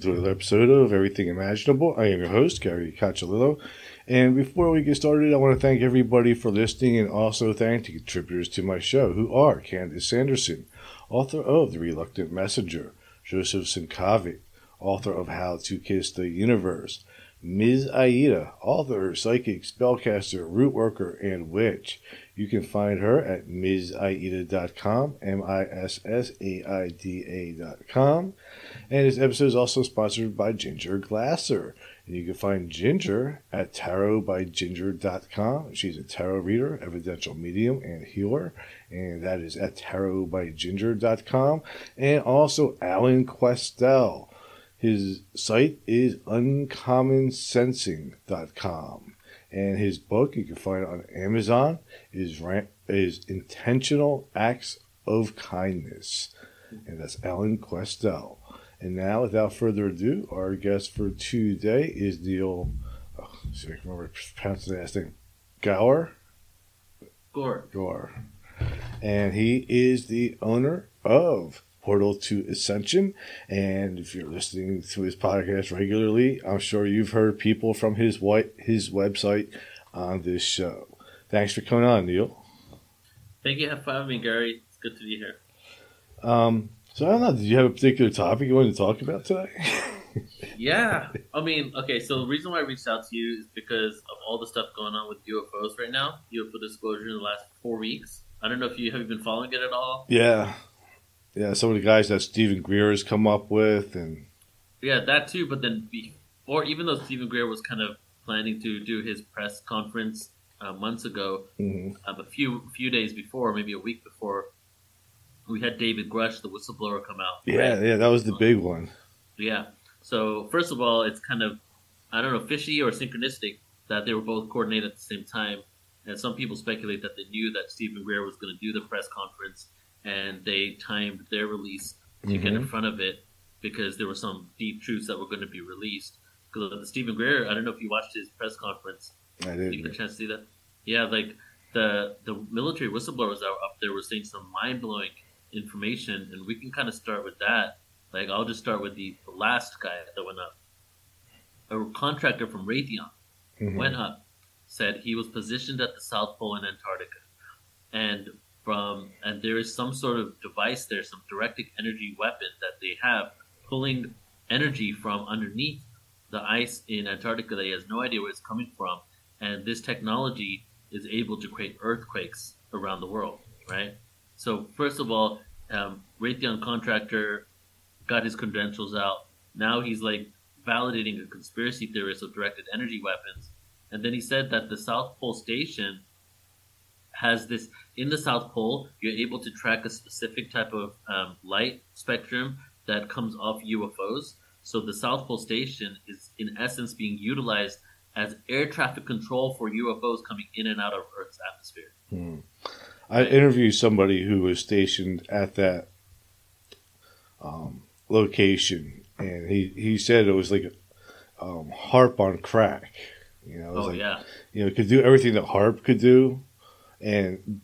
to another episode of Everything Imaginable. I am your host, Gary Cacciolillo. And before we get started, I want to thank everybody for listening and also thank the contributors to my show, who are Candace Sanderson, author of The Reluctant Messenger, Joseph Sinkovic, author of How to Kiss the Universe, Ms. Aida, author, psychic, spellcaster, root worker, and witch. You can find her at MsAida.com, M I S S A I D A.com. And this episode is also sponsored by Ginger Glasser. And you can find Ginger at tarotbyginger.com. She's a tarot reader, evidential medium, and healer. And that is at tarotbyginger.com. And also Alan Questel his site is uncommonsensing.com. And his book, you can find it on Amazon, is, is Intentional Acts of Kindness. And that's Alan Questel. And now, without further ado, our guest for today is Neil. Oh, see if I can remember pronounce his last name. Gower? Gore. Gore. And he is the owner of portal to ascension. And if you're listening to his podcast regularly, I'm sure you've heard people from his white his website on this show. Thanks for coming on, Neil. Thank you for having me, Gary. It's good to be here. Um, so I don't know. Did you have a particular topic you wanted to talk about today? yeah, I mean, okay. So the reason why I reached out to you is because of all the stuff going on with UFOs right now, UFO disclosure in the last four weeks. I don't know if you have you been following it at all. Yeah, yeah, some of the guys that Steven Greer has come up with, and yeah, that too. But then, or even though Steven Greer was kind of planning to do his press conference uh, months ago, mm-hmm. um, a few few days before, maybe a week before, we had David Grusch, the whistleblower, come out. Yeah, right? yeah, that was the big one. Yeah. So first of all, it's kind of I don't know fishy or synchronistic that they were both coordinated at the same time, and some people speculate that they knew that Steven Greer was going to do the press conference and they timed their release to mm-hmm. get in mm-hmm. front of it because there were some deep truths that were going to be released. Because the Steven Greer, I don't know if you watched his press conference. I did. You get a chance to see that? Yeah, like the the military whistleblowers that were up there were saying some mind blowing information, and we can kind of start with that. Like I'll just start with the, the last guy that went up. A contractor from Raytheon mm-hmm. went up, said he was positioned at the South Pole in Antarctica, and from, and there is some sort of device there, some directed energy weapon that they have pulling energy from underneath the ice in Antarctica that he has no idea where it's coming from. And this technology is able to create earthquakes around the world, right? So, first of all, um, Raytheon contractor got his credentials out. Now he's like validating a conspiracy theorist of directed energy weapons. And then he said that the South Pole Station has this in the South Pole. You're able to track a specific type of um, light spectrum that comes off UFOs. So the South Pole Station is, in essence, being utilized as air traffic control for UFOs coming in and out of Earth's atmosphere. Hmm. I interviewed somebody who was stationed at that um, location, and he, he said it was like a um, HAARP on crack. You know, oh like, yeah. You know, it could do everything that HAARP could do, and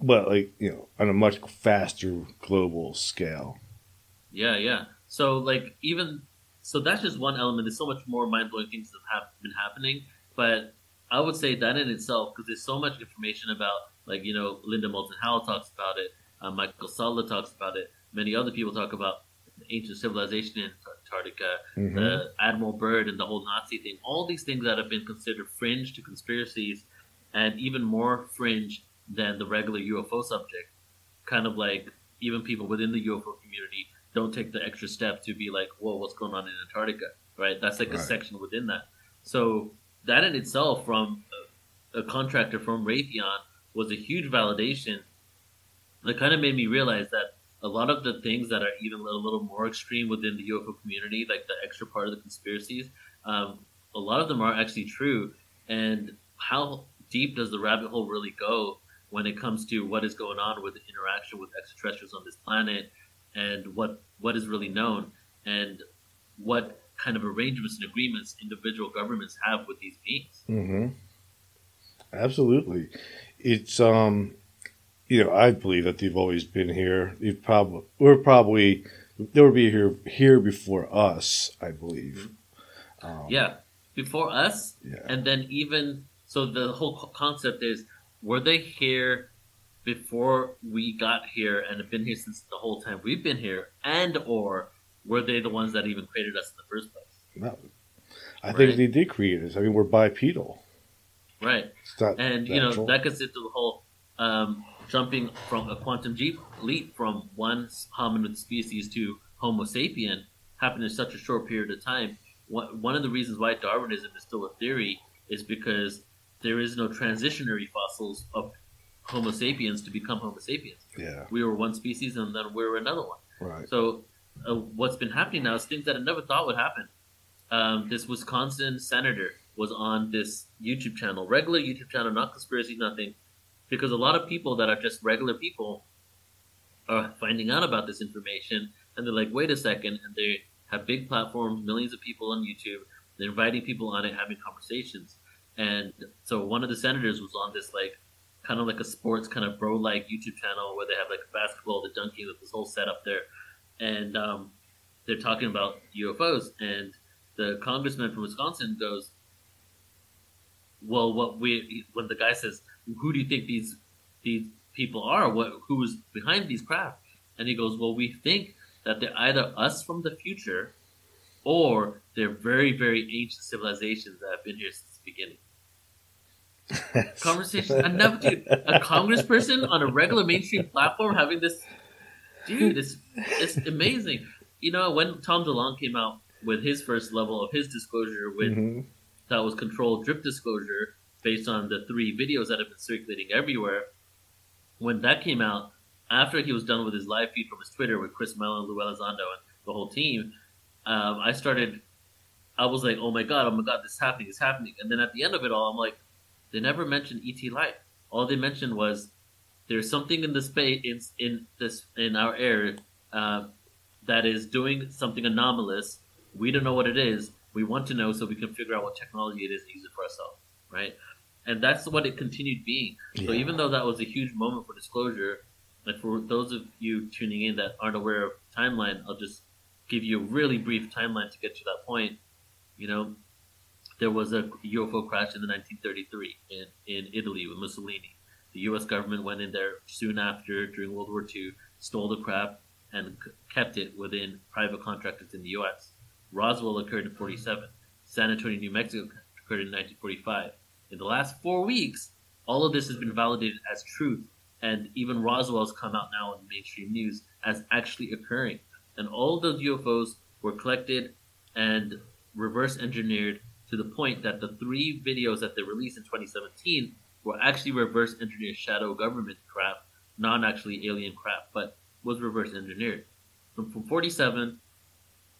but like you know on a much faster global scale. Yeah, yeah. So like even so that's just one element. There's so much more mind blowing things that have been happening, but I would say that in itself because there's so much information about like you know Linda Moulton Howe talks about it, uh, Michael Salla talks about it, many other people talk about ancient civilization in Antarctica, mm-hmm. the Admiral Byrd and the whole Nazi thing. All these things that have been considered fringe to conspiracies and even more fringe than the regular UFO subject. Kind of like even people within the UFO community don't take the extra step to be like, whoa, what's going on in Antarctica? Right? That's like right. a section within that. So that in itself, from a, a contractor from Raytheon, was a huge validation that kind of made me realize that a lot of the things that are even a little, more extreme within the UFO community, like the extra part of the conspiracies, um, a lot of them are actually true. And how deep does the rabbit hole really go when it comes to what is going on with the interaction with extraterrestrials on this planet and what what is really known and what kind of arrangements and agreements individual governments have with these beings. Mm-hmm. Absolutely, it's um, you know, I believe that they've always been here. They've probably we're probably they would be here here before us, I believe. Um, yeah, before us, yeah, and then even so, the whole concept is: were they here before we got here and have been here since the whole time we've been here, and or were they the ones that even created us in the first place? no. I Right. think they did create us. I mean, we're bipedal. Right. Not and you know that gets into the whole um, jumping from a quantum jeep leap from one hominid species to Homo sapien happened in such a short period of time. One one of the reasons why Darwinism is still a theory is because there is no transitionary fossils of Homo sapiens to become Homo sapiens. yeah, We were one species and then we were another one. right. So uh, what's been happening now is things that I never thought would happen. Um, this Wisconsin senator was on this YouTube channel, regular YouTube channel, not conspiracy, nothing, because a lot of people that are just regular people are finding out about this information, and they're like, "Wait a second. and they have big platforms, millions of people on YouTube. They're inviting people on it, having conversations, and so one of the senators was on this like kind of like a sports kind of bro like YouTube channel where they have like basketball, the dunking, with this whole setup there, and um, they're talking about UFOs. And the congressman from Wisconsin goes, "Well, what we when the guy says, who do you think these these people are? What who's behind these craft?" And he goes, "Well, we think that they're either us from the future." Or they're very, very ancient civilizations that have been here since the beginning conversation. Never, dude, a congressperson on a regular mainstream platform having this, dude, it's it's amazing. You know, when Tom DeLonge came out with his first level of his disclosure, with Mhm. That was controlled drip disclosure based on the three videos that have been circulating everywhere. When that came out, after he was done with his live feed from his Twitter with Chris Mellon, Lou Elizondo, and the whole team, um, I started. I was like, "Oh my god! Oh my god! This is happening! It's happening!" And then at the end of it all, I'm like, "They never mentioned ET life. All they mentioned was there's something in the space in, in this in our air uh, that is doing something anomalous. We don't know what it is. We want to know so we can figure out what technology it is and use it for ourselves, right? And that's what it continued being. So even though that was a huge moment for disclosure, and for those of you tuning in that aren't aware of timeline, I'll just give you a really brief timeline to get to that point. You know, there was a UFO crash in the 1933 in, in Italy with Mussolini. The U.S. government went in there soon after during World War II, stole the craft, and kept it within private contractors in the U.S. Roswell occurred in 47. San Antonio, New Mexico occurred in 1945. In the last four weeks, all of this has been validated as truth, and even Roswell's come out now in mainstream news as actually occurring. And all of those UFOs were collected and reverse engineered to the point that the three videos that they released in 2017 were actually reverse engineered shadow government crap, not actually alien crap, but was reverse engineered. From, from 47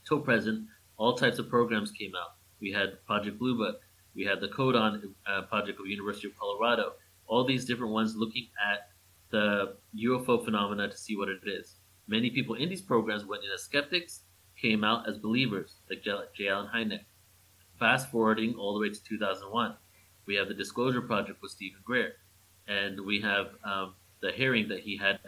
till present, all types of programs came out. We had Project Blue Book, we had the Condon uh, project of University of Colorado. All these different ones looking at the UFO phenomena to see what it is. Many people in these programs went in as skeptics, came out as believers, like J. Allen Hynek. Fast forwarding all the way to 2001, we have the Disclosure Project with Steven Greer, and we have um, the hearing that he had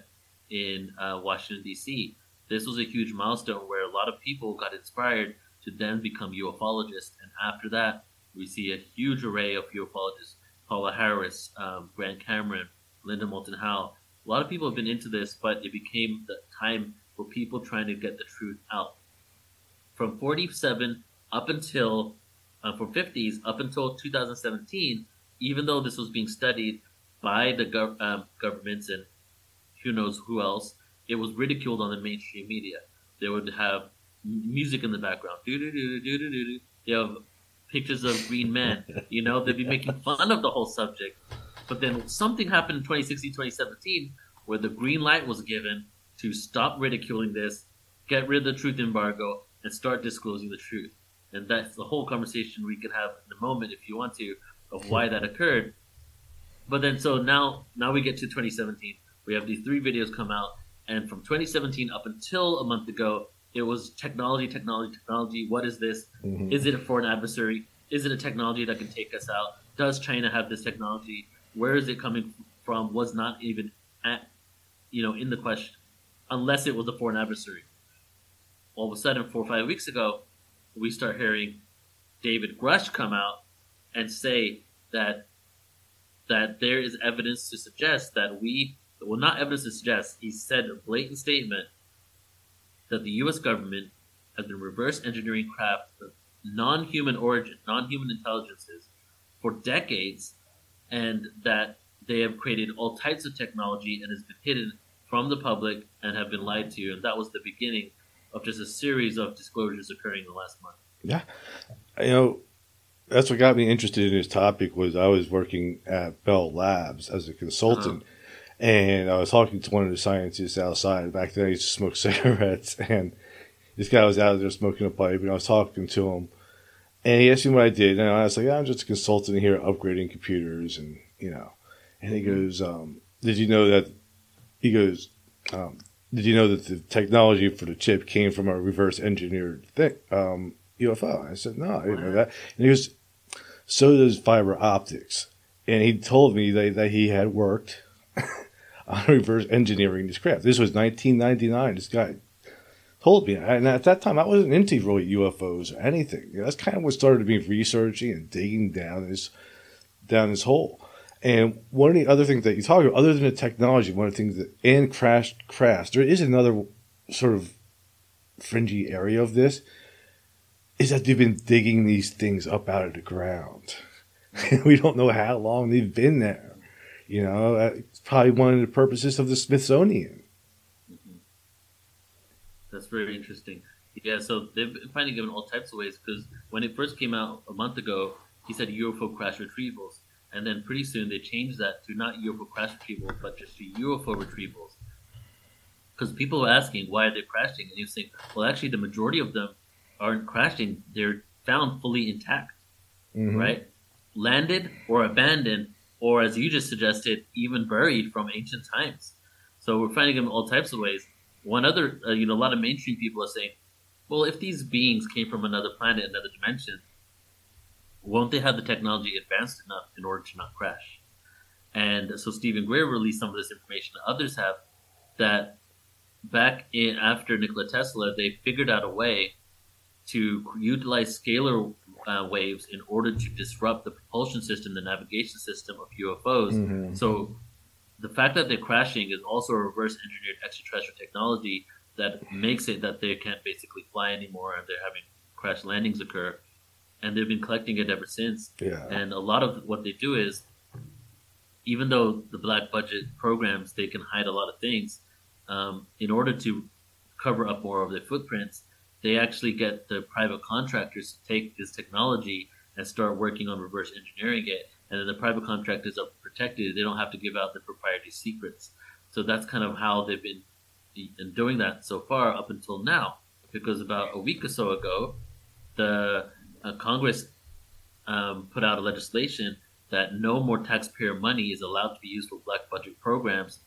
in uh, Washington D.C. This was a huge milestone where a lot of people got inspired to then become ufologists, and after that, we see a huge array of ufologists: Paola Harris, um, Grant Cameron, Linda Moulton Howe. A lot of people have been into this, but it became the time for people trying to get the truth out. From 47 up until uh, from 50s up until 2017, even though this was being studied by the gov- um, governments and who knows who else, it was ridiculed on the mainstream media. They would have music in the background. They have pictures of green men. You know, they'd be making fun of the whole subject. But then something happened in 2016, 2017, where the green light was given to stop ridiculing this, get rid of the truth embargo, and start disclosing the truth. And that's the whole conversation we can have in a moment if you want to of hmm. why that occurred. But then, so now, now we get to 2017. We have these three videos come out, and from 2017 up until a month ago, it was technology, technology, technology. What is this? Mhm. Is it a foreign adversary? Is it a technology that can take us out? Does China have this technology? Where is it coming from? Was not even at, you know, in the question, unless it was a foreign adversary. all of a sudden, four or five weeks ago, we start hearing David Grusch come out and say that that there is evidence to suggest that we well not evidence to suggest he said a blatant statement that the U.S. government has been reverse engineering craft of non-human origin, non-human intelligences for decades, and that they have created all types of technology and has been hidden from the public and have been lied to. You, and that was the beginning of just a series of disclosures occurring in the last month. Yeah, you know, that's what got me interested in this topic was I was working at Bell Labs as a consultant. Uh-huh. And I was talking to one of the scientists outside. Back then, I used to smoke cigarettes, and this guy was out there smoking a pipe, and I was talking to him, and he asked me what I did, and I was like, yeah, "I'm just a consultant here, upgrading computers," and you know, and he goes, um, "Did you know that?" He goes, um, "Did you know that the technology for the chip came from a reverse engineered thing, um, UFO?" I said, "No, I didn't know that." And he goes, "So does fiber optics." And he told me that, that he had worked on reverse engineering this craft. This was 1999. This guy told me, and at that time I wasn't into really UFOs or anything. You know, that's kind of what started me researching and digging down this down this hole. And one of the other things that you talk about, other than the technology, one of the things that and crash crash, there is another sort of fringy area of this, is that they've been digging these things up out of the ground. we don't know how long they've been there. You know, it's probably one of the purposes of the Smithsonian. Mm-hmm. That's very interesting. Yeah, so they've been finding given all types of ways because when it first came out a month ago, he said UFO crash retrievals. And then pretty soon they changed that to not UFO crash retrievals, but just to UFO retrievals. Because people were asking why are they crashing, and he was saying, well, actually, the majority of them aren't crashing; they're found fully intact, mm-hmm. right? Landed or abandoned, or as you just suggested, even buried from ancient times. So we're finding them all types of ways. One other, uh, you know, a lot of mainstream people are saying, well, if these beings came from another planet, another dimension, won't they have the technology advanced enough in order to not crash? And so Steven Greer released some of this information. Others have that back in after Nikola Tesla, they figured out a way to utilize scalar uh, waves in order to disrupt the propulsion system, the navigation system of UFOs. Mm-hmm. So the fact that they're crashing is also a reverse engineered extraterrestrial technology that makes it that they can't basically fly anymore and they're having crash landings occur and they've been collecting it ever since. Yeah. And a lot of what they do is, even though the black budget programs they can hide a lot of things, um, in order to cover up more of their footprints, they actually get the private contractors to take this technology and start working on reverse engineering it. And then the private contractors are protected; they don't have to give out the proprietary secrets. So that's kind of how they've been doing that so far up until now. Because about a week or so ago, the uh, Congress um, put out a legislation that no more taxpayer money is allowed to be used for black budget programs.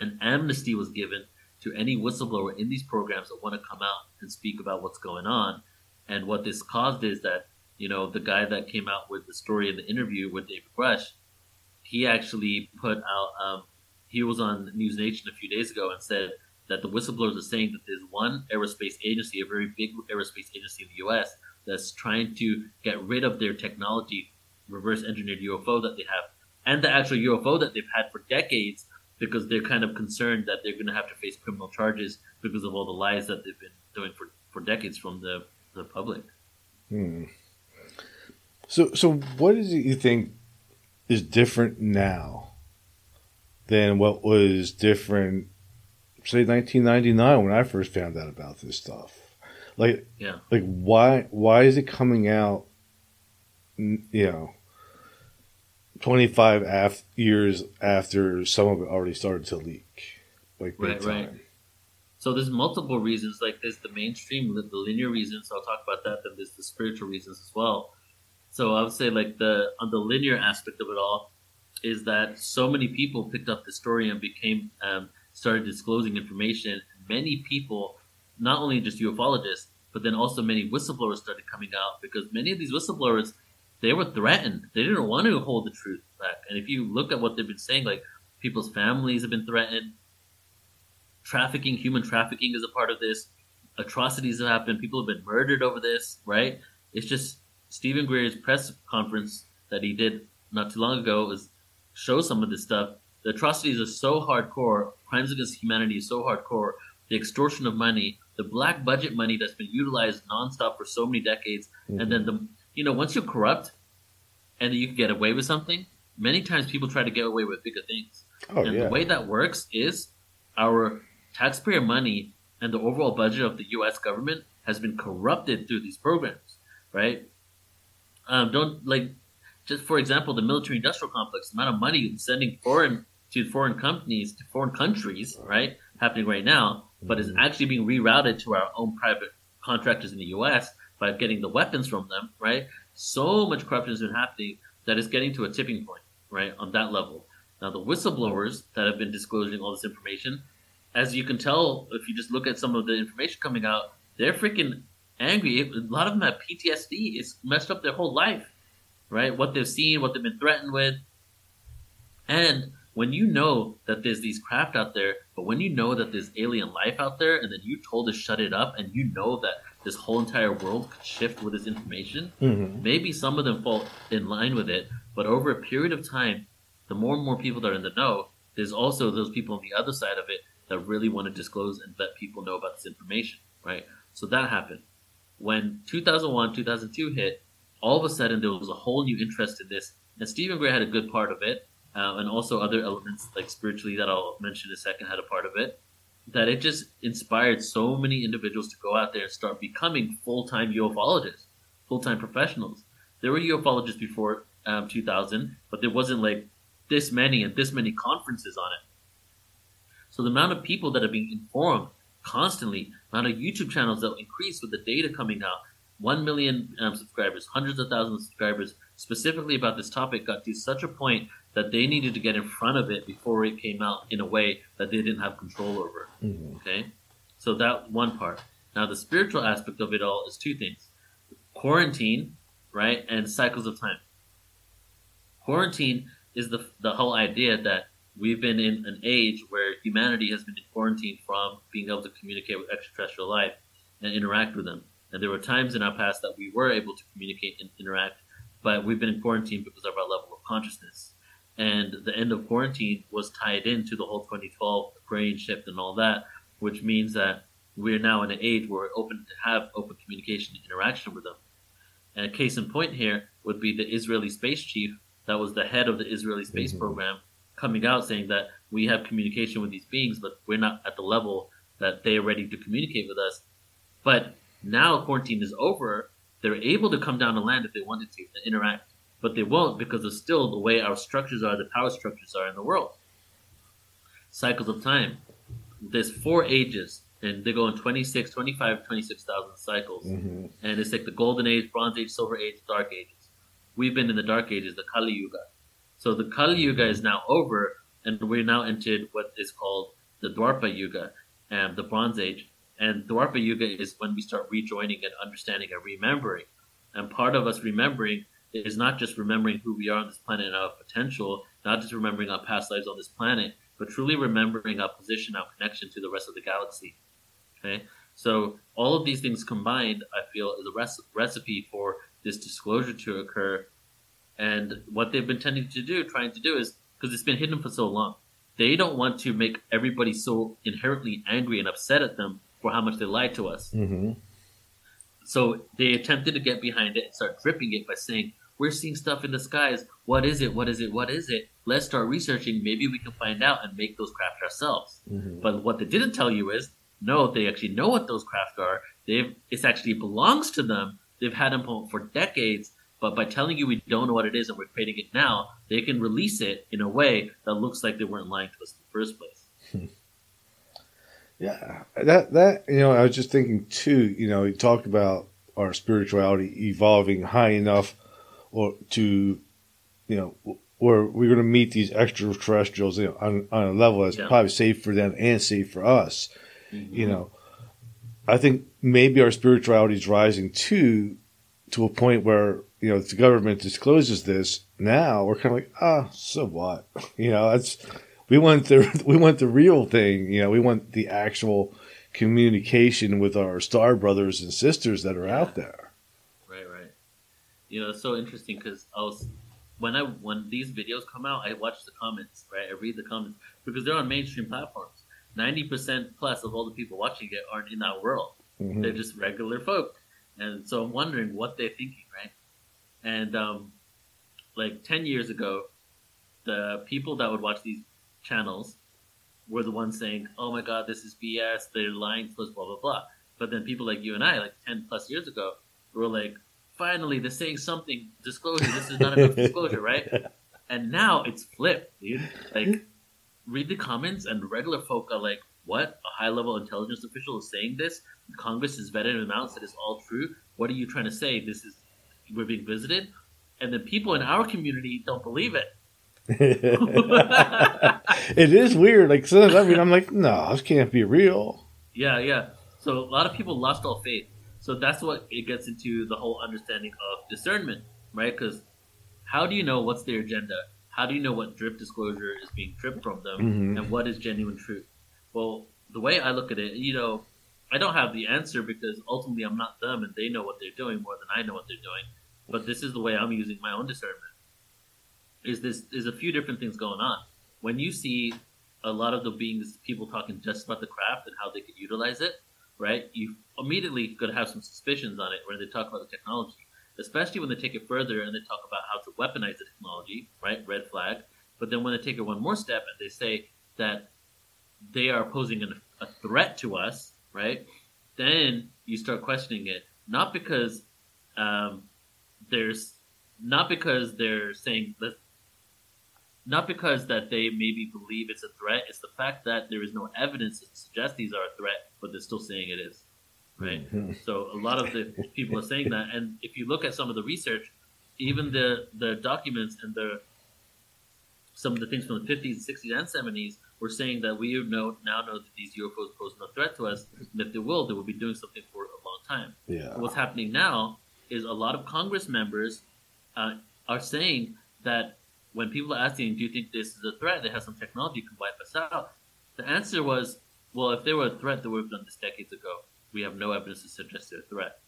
An amnesty was given to any whistleblower in these programs that want to come out and speak about what's going on. And what this caused is that, you know, the guy that came out with the story in the interview with David Grusch, he actually put out, um, he was on News Nation a few days ago and said that the whistleblowers are saying that there's one aerospace agency, a very big aerospace agency in the U.S., that's trying to get rid of their technology, reverse engineered UFO that they have, and the actual UFO that they've had for decades, because they're kind of concerned that they're going to have to face criminal charges because of all the lies that they've been doing for, for decades from the, the public. Hmm. So, so what is it you think is different now than what was different, say, 1999 when I first found out about this stuff? Like, yeah. Like, why why is it coming out? You know, twenty five af- years after some of it already started to leak, like right, time. right. So there's multiple reasons. Like there's the mainstream, the linear reasons. So I'll talk about that. Then there's the spiritual reasons as well. So I would say like the on the linear aspect of it all is that so many people picked up the story and became um, started disclosing information. Many people not only just ufologists, but then also many whistleblowers started coming out because many of these whistleblowers they were threatened. They didn't want to hold the truth back. And if you look at what they've been saying, like people's families have been threatened, trafficking, human trafficking is a part of this. atrocities have happened. People have been murdered over this, right? It's just Steven Greer's press conference that he did not too long ago is show some of this stuff. The atrocities are so hardcore. Crimes against humanity is so hardcore. The extortion of money, the black budget money that's been utilized nonstop for so many decades, mm-hmm. and then the you know once you're corrupt, and you can get away with something. Many times people try to get away with bigger things, oh, and yeah. the way that works is our taxpayer money and the overall budget of the U.S. government has been corrupted through these programs, right? Um, don't like just for example, the military-industrial complex, the amount of money sending foreign to foreign companies to foreign countries, right, happening right now, but is mm-hmm. actually being rerouted to our own private contractors in the U.S. by getting the weapons from them, right? So much corruption has been happening that it's getting to a tipping point, right, on that level. Now, the whistleblowers that have been disclosing all this information, as you can tell if you just look at some of the information coming out, they're freaking angry. A lot of them have PTSD. It's messed up their whole life, right? What they've seen, what they've been threatened with. And when you know that there's these craft out there, but when you know that there's alien life out there, and then you're told to shut it up, and you know that this whole entire world could shift with this information, mm-hmm. maybe some of them fall in line with it, but over a period of time, the more and more people that are in the know, there's also those people on the other side of it that really want to disclose and let people know about this information, right? So that happened. When 2001, 2002 hit, all of a sudden there was a whole new interest in this, and Steven Greer had a good part of it, uh, and also other elements like spiritually that I'll mention in a second had a part of it. That it just inspired so many individuals to go out there and start becoming full time ufologists, full time professionals. There were ufologists before um, 2000, but there wasn't like this many and this many conferences on it. So the amount of people that are being informed constantly, amount of YouTube channels that will increase with the data coming out, 1 million um, subscribers, hundreds of thousands of subscribers, specifically about this topic, got to such a point that they needed to get in front of it before it came out in a way that they didn't have control over. Mm-hmm. Okay? So that one part. Now, the spiritual aspect of it all is two things quarantine, right, and cycles of time. Quarantine is the, the whole idea that we've been in an age where humanity has been in quarantine from being able to communicate with extraterrestrial life and interact with them. And there were times in our past that we were able to communicate and interact, but we've been in quarantine because of our level of consciousness. And the end of quarantine was tied into the whole 2012 Aquarian shift and all that, which means that we're now in an age where we're open to have open communication and interaction with them. And a case in point here would be the Israeli space chief that was the head of the Israeli space mm-hmm. program coming out saying that we have communication with these beings, but we're not at the level that they're ready to communicate with us. But now quarantine is over, they're able to come down to land if they wanted to and interact, but they won't because of still the way our structures are, the power structures are in the world. Cycles of time. There's four ages, and they go in 26, 25, 26,000 cycles. Mm-hmm. And it's like the golden age, bronze age, silver age, dark ages. We've been in the dark ages, the Kali Yuga. So the Kali Yuga is now over, and we're now entered what is called the Dwapara Yuga, and the Bronze Age. And Dwapara Yuga is when we start rejoining and understanding and remembering. And part of us remembering is not just remembering who we are on this planet and our potential, not just remembering our past lives on this planet, but truly remembering our position, our connection to the rest of the galaxy. Okay, so all of these things combined, I feel, is a recipe for this disclosure to occur and what they've been tending to do, trying to do, is because it's been hidden for so long, they don't want to make everybody so inherently angry and upset at them for how much they lied to us. Mm-hmm. So they attempted to get behind it and start dripping it by saying, "We're seeing stuff in the skies. What is it? What is it? What is it? Let's start researching. Maybe we can find out and make those craft ourselves." Mm-hmm. But what they didn't tell you is, no, they actually know what those craft are. They've it actually belongs to them. They've had them for decades but by telling you we don't know what it is and we're creating it now, they can release it in a way that looks like they weren't lying to us in the first place. Yeah, that that you know, I was just thinking too. You know, you talked about our spirituality evolving high enough, or to, you know, where we're going to meet these extraterrestrials you know, on on a level that's yeah. probably safe for them and safe for us. Mm-hmm. You know, I think maybe our spirituality is rising too, to a point where you know, the government discloses this now, we're kind of like, ah, so what? You know, that's we want the we want the real thing. You know, we want the actual communication with our star brothers and sisters that are Yeah. out there. You know, it's so interesting because I was when I when these videos come out, I watch the comments. Right, I read the comments because they're on mainstream platforms. Ninety percent plus of all the people watching it aren't in that world. Mhm. They're just regular folk, and so I'm wondering what they're thinking, right? And um, like ten years ago, the people that would watch these channels were the ones saying, "Oh my God, this is BS. They're lying to us." Blah blah blah. But then people like you and I, like ten plus years ago, were like, "Finally, they're saying something. Disclosure. This is not enough disclosure, right?" And now it's flipped, dude. Like, read the comments, and regular folk are like, "What? A high-level intelligence official is saying this? Congress has vetted and out, said it's all true. What are you trying to say? This is we're being visited." And the people in our community don't believe it. it is weird. Like sometimes I mean, I'm like, no, this can't be real. Yeah, yeah. So a lot of people lost all faith. So that's what it gets into the whole understanding of discernment, right? Because how do you know what's their agenda? How do you know what drip disclosure is being dripped from them, Mhm. and what is genuine truth? Well, the way I look at it, you know, I don't have the answer because ultimately I'm not them, and they know what they're doing more than I know what they're doing. But this is the way I'm using my own discernment. Is this is a few different things going on? When you see a lot of the beings, people talking just about the craft and how they could utilize it, right? You immediately going to have some suspicions on it when they talk about the technology, especially when they take it further and they talk about how to weaponize the technology, right? Red flag. But then when they take it one more step and they say that they are posing an, a threat to us, right? Then you start questioning it, not because um, there's not because they're saying that not because that they maybe believe it's a threat. It's the fact that there is no evidence to suggest these are a threat, but they're still saying it is. Right. So a lot of the people are saying that, and if you look at some of the research, even the the documents and the some of the things from the 50s, 60s, and 70s were saying that we know now know that these UFOs pose no threat to us, and if they will, they will be doing something for a long time. Yeah. What's happening now is a lot of Congress members uh, are saying that when people are asking, "Do you think this is a threat? They have some technology could wipe us out." The answer was, "Well, if they were a threat, they would have done this decades ago. We have no evidence to suggest they're a threat."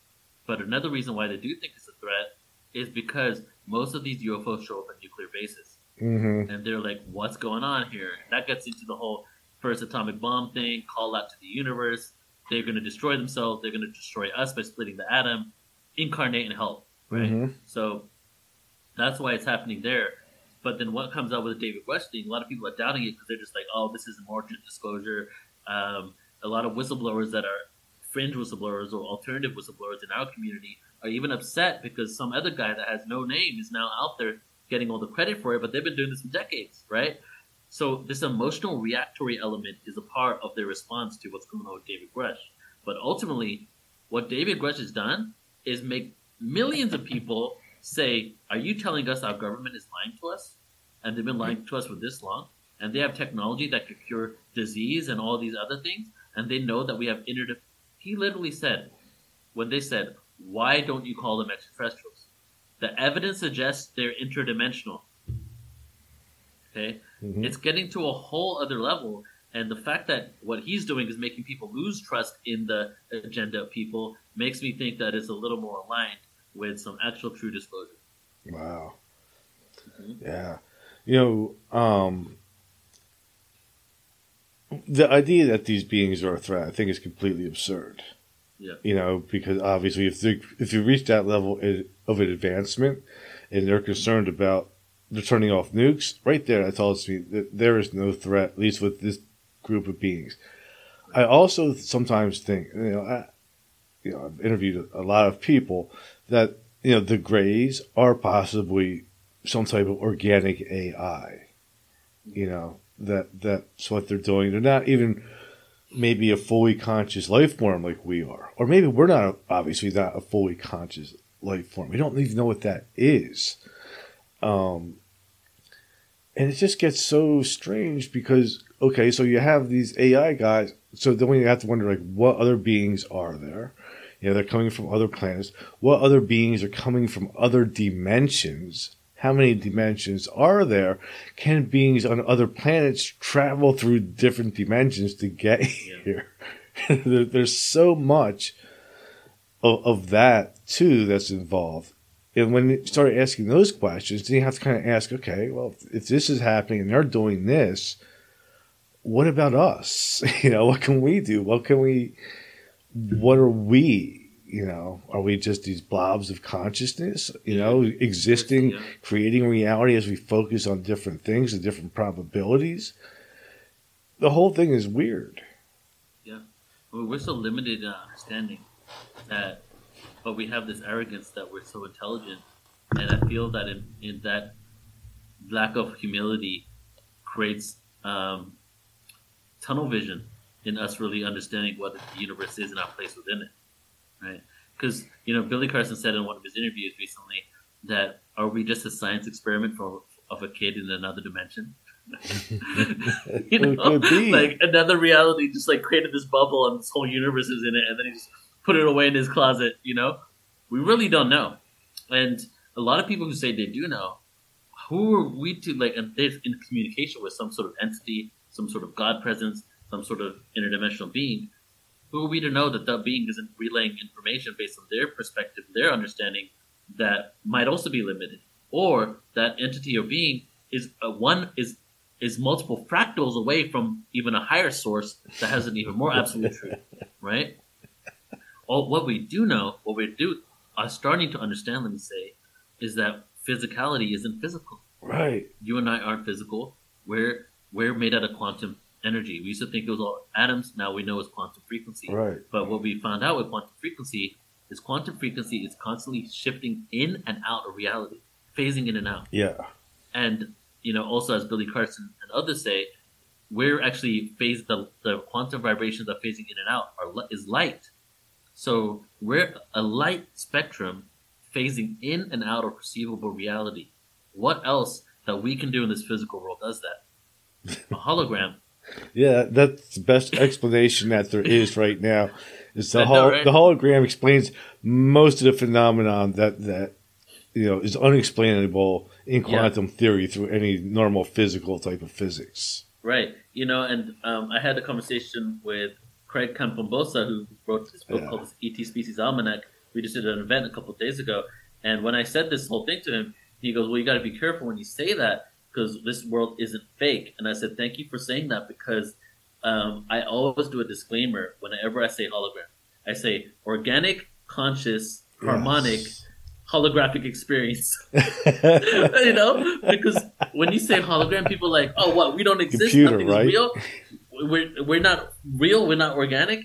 But another reason why they do think it's a threat is because most of these UFOs show up at nuclear bases hmm and they're like, "What's going on here?" That gets into the whole first atomic bomb thing, call out to the universe. They're going to destroy themselves. They're going to destroy us by splitting the atom, incarnate and help. Right. hmm So that's why it's happening there. But then what comes out with David West thing? A lot of people are doubting it because they're just like, "Oh, this is more disclosure." Um, a lot of whistleblowers that are fringe whistleblowers or alternative whistleblowers in our community are even upset because some other guy that has no name is now out there getting all the credit for it, but they've been doing this for decades, right? So this emotional reactory element is a part of their response to what's going on with David Grusch. But ultimately, what David Grusch has done is make millions of people say, "Are you telling us our government is lying to us?" And they've been lying to us for this long, and they have technology that could cure disease and all these other things, and they know that we have inter. He literally said, when they said, "Why don't you call them extraterrestrials?" The evidence suggests they're interdimensional. Okay, hmm it's getting to a whole other level, and the fact that what he's doing is making people lose trust in the agenda of people makes me think that it's a little more aligned with some actual true disclosure. Wow. Mhm. Yeah. You know, um, the idea that these beings are a threat, I think, is completely absurd. Yeah. You know, because obviously, if they, if you reach that level of an advancement, and they're concerned about they're turning off nukes, right there, that tells me that there is no threat, at least with this group of beings. I also sometimes think, you know, I, you know, I've interviewed a lot of people that you know the Greys are possibly some type of organic AI. You know that that's what they're doing. They're not even maybe a fully conscious life form like we are, or maybe we're not obviously not a fully conscious life form. We don't even know what that is. Um, and it just gets so strange because okay, so you have these AI guys, so then we have to wonder like what other beings are there? You know, they're coming from other planets. What other beings are coming from other dimensions? How many dimensions are there? Can beings on other planets travel through different dimensions to get Yeah. here? there, there's so much of, of that too that's involved. And when you start asking those questions, then you have to kind of ask, okay, well, if this is happening and they're doing this, what about us? You know, what can we do? What can we, what are we? You know, are we just these blobs of consciousness, you know, existing, Yeah. creating reality as we focus on different things and different probabilities? The whole thing is weird. Well, we're so limited in our understanding that, but we have this arrogance that we're so intelligent, and I feel that in, in that lack of humility creates um, tunnel vision in us really understanding what the universe is and our place within it, right? Because you know, Billy Carson said in one of his interviews recently that are we just a science experiment for of a kid in another dimension? you know, It could be. like another reality just like created this bubble and this whole universe is in it, and then he just put it away in his closet. You know, we really don't know, and a lot of people who say they do know, who are we to like? And they're in communication with some sort of entity, some sort of God presence, some sort of interdimensional being. Who are we to know that that being isn't relaying information based on their perspective, their understanding that might also be limited, or that entity or being is a one is is multiple fractals away from even a higher source that has an even more absolute truth, right? All what we do know, what we do are starting to understand, let me say, is that physicality isn't physical. Right. You and I aren't physical. We're we're made out of quantum energy. We used to think it was all atoms. Now we know it's quantum frequency. Right. But what we found out with quantum frequency is quantum frequency is constantly shifting in and out of reality, phasing in and out. Yeah. And you know, also as Billy Carson and others say, we're actually phase the the quantum vibrations are phasing in and out are is light. So we're a light spectrum phasing in and out of perceivable reality. What else that we can do in this physical world does that? A hologram. Yeah, that's the best explanation that there is right now. Is the hol- right? the hologram explains most of the phenomenon that that you know is unexplainable in Yeah. quantum theory through any normal physical type of physics. Right. You know, and um, I had a conversation with Craig Campobasso, who wrote this book Yeah. called ET Species Almanac. We just did an event a couple of days ago. And when I said this whole thing to him, he goes, Well, you got to be careful when you say that because this world isn't fake. And I said, Thank you for saying that because um, I always do a disclaimer whenever I say hologram. I say organic, conscious, harmonic, Yes. holographic experience. you know, because when you say hologram, people are like, oh, what? We don't exist. Computer, Nothing right? is real. We're we're not real. We're not organic.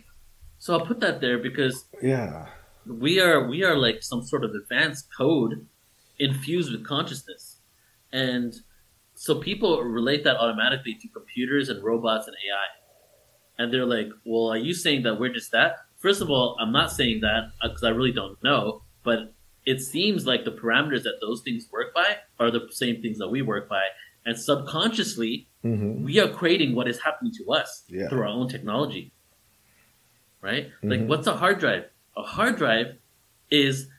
So I'll put that there because Yeah. we are we are like some sort of advanced code infused with consciousness, and so people relate that automatically to computers and robots and AI, and they're like, well, are you saying that we're just that? First of all, I'm not saying that because I really don't know, but it seems like the parameters that those things work by are the same things that we work by, and subconsciously hmm we are creating what is happening to us Yeah. through our own technology. Right? Like, Mhm. what's a hard drive? A hard drive is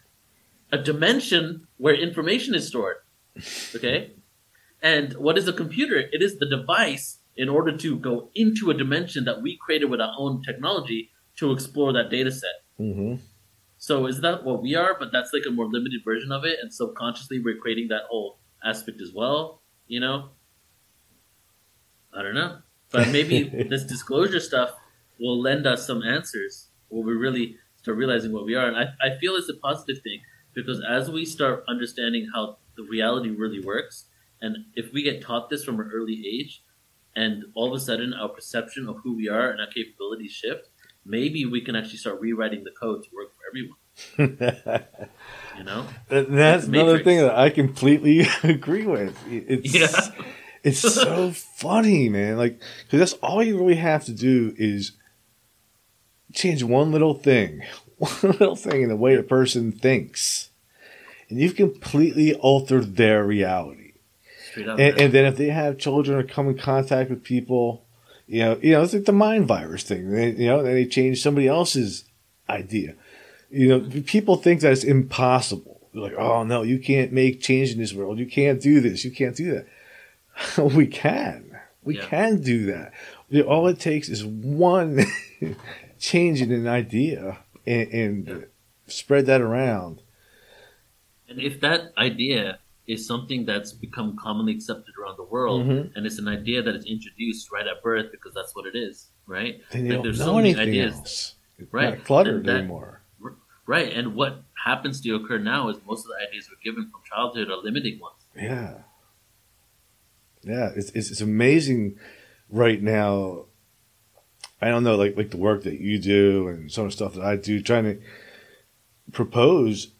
a dimension where information is stored. Okay? And what is a computer? It is the device in order to go into a dimension that we created with our own technology to explore that data set. hmm So is that what we are? But that's like a more limited version of it, and subconsciously we're creating that whole aspect as well. You know, I don't know, but maybe this disclosure stuff will lend us some answers where we really start realizing what we are. And I, I feel it's a positive thing because as we start understanding how the reality really works, and if we get taught this from an early age, and all of a sudden our perception of who we are and our capabilities shift, maybe we can actually start rewriting the code to work for everyone. You know? That's It's another thing that I completely agree with. It's Yeah. it's so funny, man. Like, because that's all you really have to do is change one little thing, one little thing in the way a person thinks, and you've completely altered their reality. Straight up. And, and then if they have children or come in contact with people, you know, you know, it's like the mind virus thing. They, you know, then they change somebody else's idea. You know, people think that it's impossible. They're like, oh no, you can't make change in this world. You can't do this. You can't do that. we can. We Yeah. can do that. All it takes is one changing an idea and, and Yeah. spread that around. And if that idea is something that's become commonly accepted around the world, Mhm. and it's an idea that is introduced right at birth because that's what it is, right? Then you Like, don't there's know so many ideas. else. Right. not cluttered And that- anymore. Right, and what happens to occur now is most of the ideas we're given from childhood are limiting ones. Yeah. Yeah, it's, it's it's amazing right now. I don't know, like like the work that you do and some of the stuff that I do, trying to propose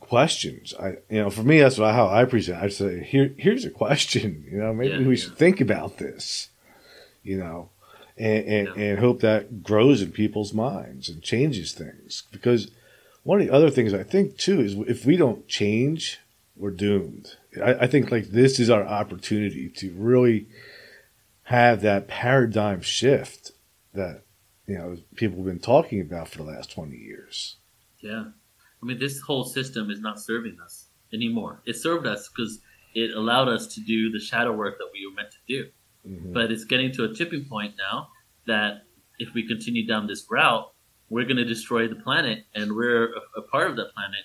questions. I you know, for me, that's how I present. I say, here here's a question. You know, maybe Yeah, we yeah. should think about this. You know, and and, Yeah. and hope that grows in people's minds and changes things. Because one of the other things I think too is if we don't change, we're doomed. I, I think like this is our opportunity to really have that paradigm shift that you know people have been talking about for the last twenty years. Yeah. I mean, this whole system is not serving us anymore. It served us because it allowed us to do the shadow work that we were meant to do. Mhm. But it's getting to a tipping point now that if we continue down this route, we're going to destroy the planet and we're a, a part of that planet.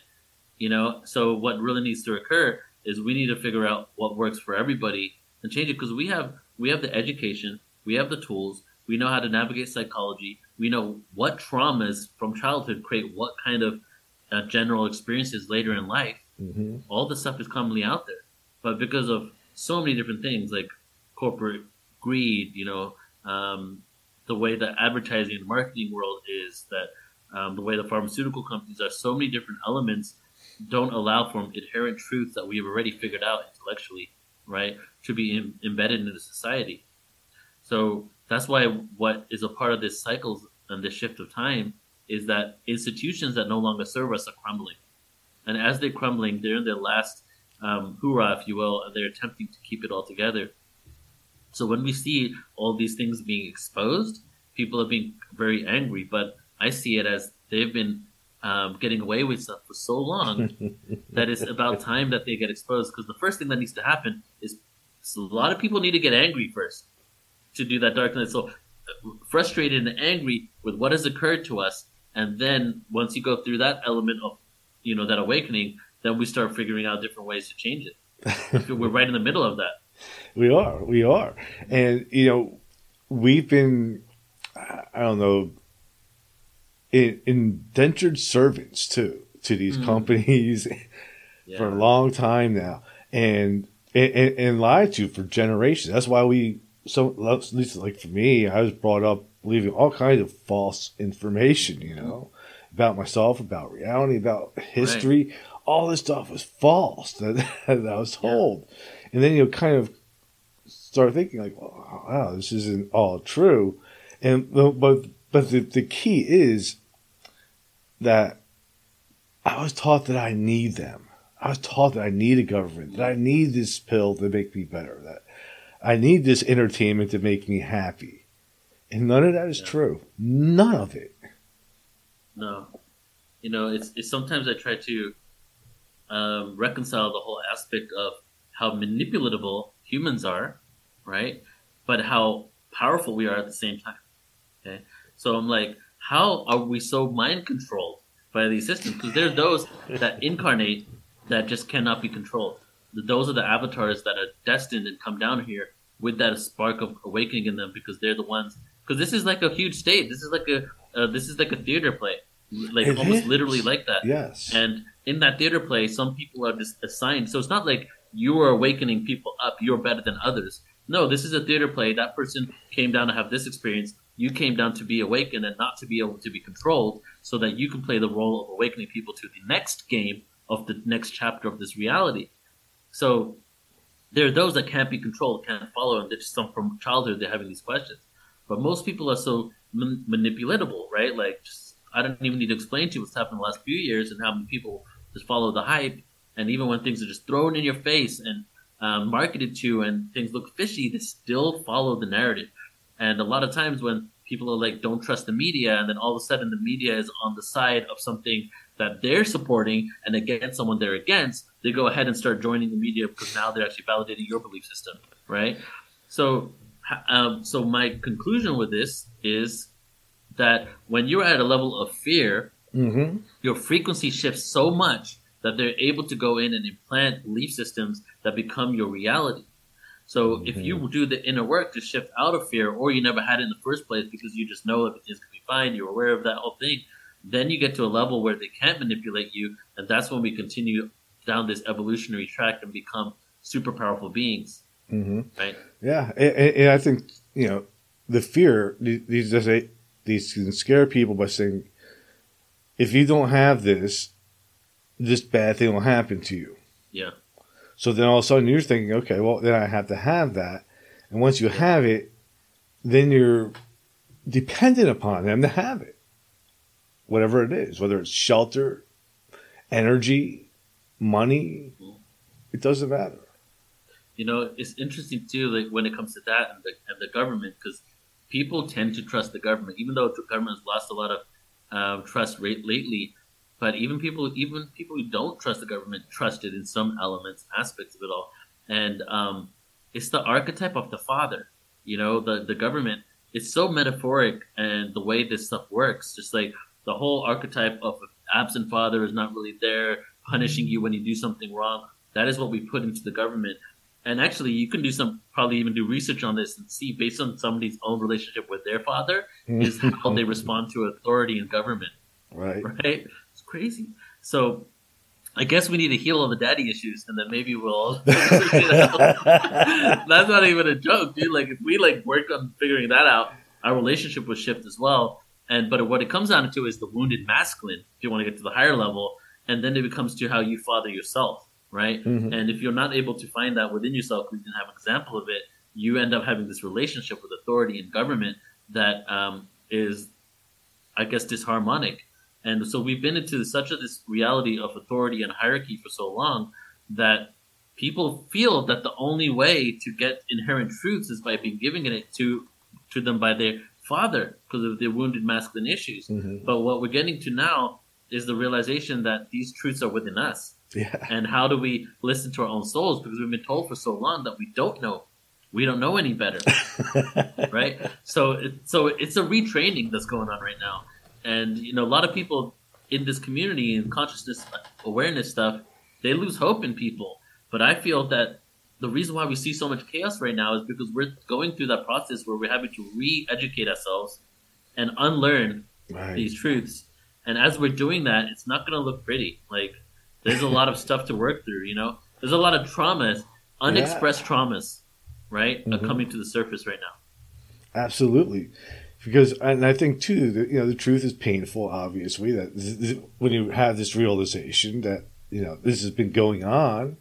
You know, so what really needs to occur is we need to figure out what works for everybody and change it because we have we have the education, we have the tools, we know how to navigate psychology, we know what traumas from childhood create what kind of uh, general experiences later in life Mhm. all the stuff is commonly out there. But because of so many different things like corporate greed, you know, um, the way the advertising and marketing world is, that um, the way the pharmaceutical companies are, so many different elements don't allow for inherent truths that we have already figured out intellectually, right, to be Im- embedded into society. So that's why what is a part of this cycle and this shift of time is that institutions that no longer serve us are crumbling. And as they're crumbling, they're in their last um, hoorah, if you will, and they're attempting to keep it all together. So when we see all these things being exposed, people are being very angry. But I see it as they've been um, getting away with stuff for so long that it's about time that they get exposed. Because the first thing that needs to happen is so a lot of people need to get angry first to do that darkness. So uh, frustrated and angry with what has occurred to us, and then once you go through that element of you know that awakening, then we start figuring out different ways to change it. We're right in the middle of that. We are, we are, and you know, we've been, I don't know, indentured servants too to these Mm. companies Yeah. for a long time now, and, and and lied to for generations. That's why we so at least like for me, I was brought up believing all kinds of false information. You know, about myself, about reality, about history. All this stuff was false that, that I was told, and then you know, kind of start thinking like, well, wow, this isn't all true, and but but the the key is that I was taught that I need them. I was taught that I need a government, that I need this pill to make me better, that I need this entertainment to make me happy. And none of that is Yeah. true. None of it. No, you know, it's, it's sometimes I try to um, reconcile the whole aspect of how manipulatable humans are, right? But how powerful we are at the same time. Okay, so I'm like, how are we so mind controlled by these systems? Because there are those that incarnate that just cannot be controlled. Those are the avatars that are destined and come down here with that spark of awakening in them because they're the ones. Because this is like a huge state. This is like a uh, this is like a theater play, like It almost is. literally like that. Yes. And in that theater play, some people are just assigned. So it's not like you are awakening people up. You're better than others. No, this is a theater play. That person came down to have this experience. You came down to be awakened and not to be able to be controlled, so that you can play the role of awakening people to the next game of the next chapter of this reality. So there are those that can't be controlled, can't follow, and they're just some from childhood they're having these questions. But most people are so man- manipulatable, right? Like, just, I don't even need to explain to you what's happened the last few years and how many people just follow the hype. And even when things are just thrown in your face and um, marketed to you and things look fishy, they still follow the narrative. And a lot of times when people are like, don't trust the media, and then all of a sudden the media is on the side of something that they're supporting and against someone they're against, they go ahead and start joining the media because now they're actually validating your belief system, right? So, um, so my conclusion with this is that when you're at a level of fear, Mm-hmm. your frequency shifts so much that they're able to go in and implant belief systems that become your reality. So if you do the inner work to shift out of fear, or you never had it in the first place because you just know everything's gonna be fine, you're aware of that whole thing, then you get to a level where they can't manipulate you, and that's when we continue down this evolutionary track and become super powerful beings, Mm-hmm. right? Yeah, and, and I think you know the fear these these these can scare people by saying if you don't have this, this bad thing will happen to you. Yeah. So then all of a sudden you're thinking, okay, well then I have to have that, and once you have it, then you're dependent upon them to have it, whatever it is, whether it's shelter, energy, money, it doesn't matter. You know, it's interesting too, like when it comes to that and the, and the government, because people tend to trust the government, even though the government has lost a lot of um, trust rate lately. But even people, even people who don't trust the government, trust it in some elements, aspects of it all. And um, it's the archetype of the father. You know, the the government. It's so metaphoric, and the way this stuff works, just like the whole archetype of absent father is not really there, punishing you when you do something wrong. That is what we put into the government. And actually, you can do some, probably even do research on this and see, based on somebody's own relationship with their father, mm-hmm. is how they respond to authority and government, right. right? It's crazy. So, I guess we need to heal all the daddy issues, and then maybe we'll. That's not even a joke, dude. Like, if we like work on figuring that out, our relationship will shift as well. And but what it comes down to is the wounded masculine. If you want to get to the higher level, and then it becomes to how you father yourself, right? Mhm. And if you're not able to find that within yourself, we didn't have an example of it, you end up having this relationship with authority and government that um, is, I guess, disharmonic. And so we've been into such a this reality of authority and hierarchy for so long that people feel that the only way to get inherent truths is by being given it to to them by their father because of their wounded masculine issues. Mhm. But what we're getting to now is the realization that these truths are within us. Yeah. And how do we listen to our own souls? Because we've been told for so long that we don't know. We don't know any better, right? So, it, so it's a retraining that's going on right now. And you know, a lot of people in this community and consciousness awareness stuff, they lose hope in people. But I feel that the reason why we see so much chaos right now is because we're going through that process where we're having to re-educate ourselves and unlearn Right. these truths. And as we're doing that, it's not going to look pretty. Like there's a lot of stuff to work through. You know, there's a lot of traumas, unexpressed traumas, right, are Mhm. coming to the surface right now. Absolutely, because and I think too that you know the truth is painful. Obviously, that this, this, when you have this realization that you know this has been going on,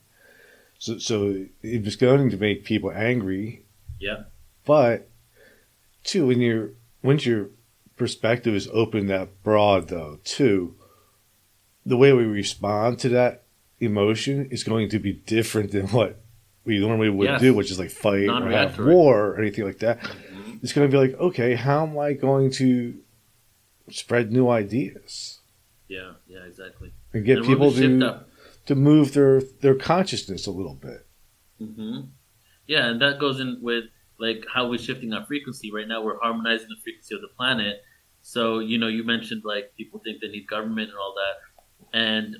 so so it's going to make people angry. Yeah. But too, when you're once your perspective is open that broad, though, too, the way we respond to that emotion is going to be different than what we normally would Yes. do, which is like fight or have war or anything like that it's going to be like, okay, how am I going to spread new ideas Yeah, yeah, exactly. and get And people to to move their their consciousness a little bit? hmm Yeah, and that goes in with like how we're shifting our frequency. Right now, we're harmonizing the frequency of the planet. So you know, you mentioned like people think they need government and all that, and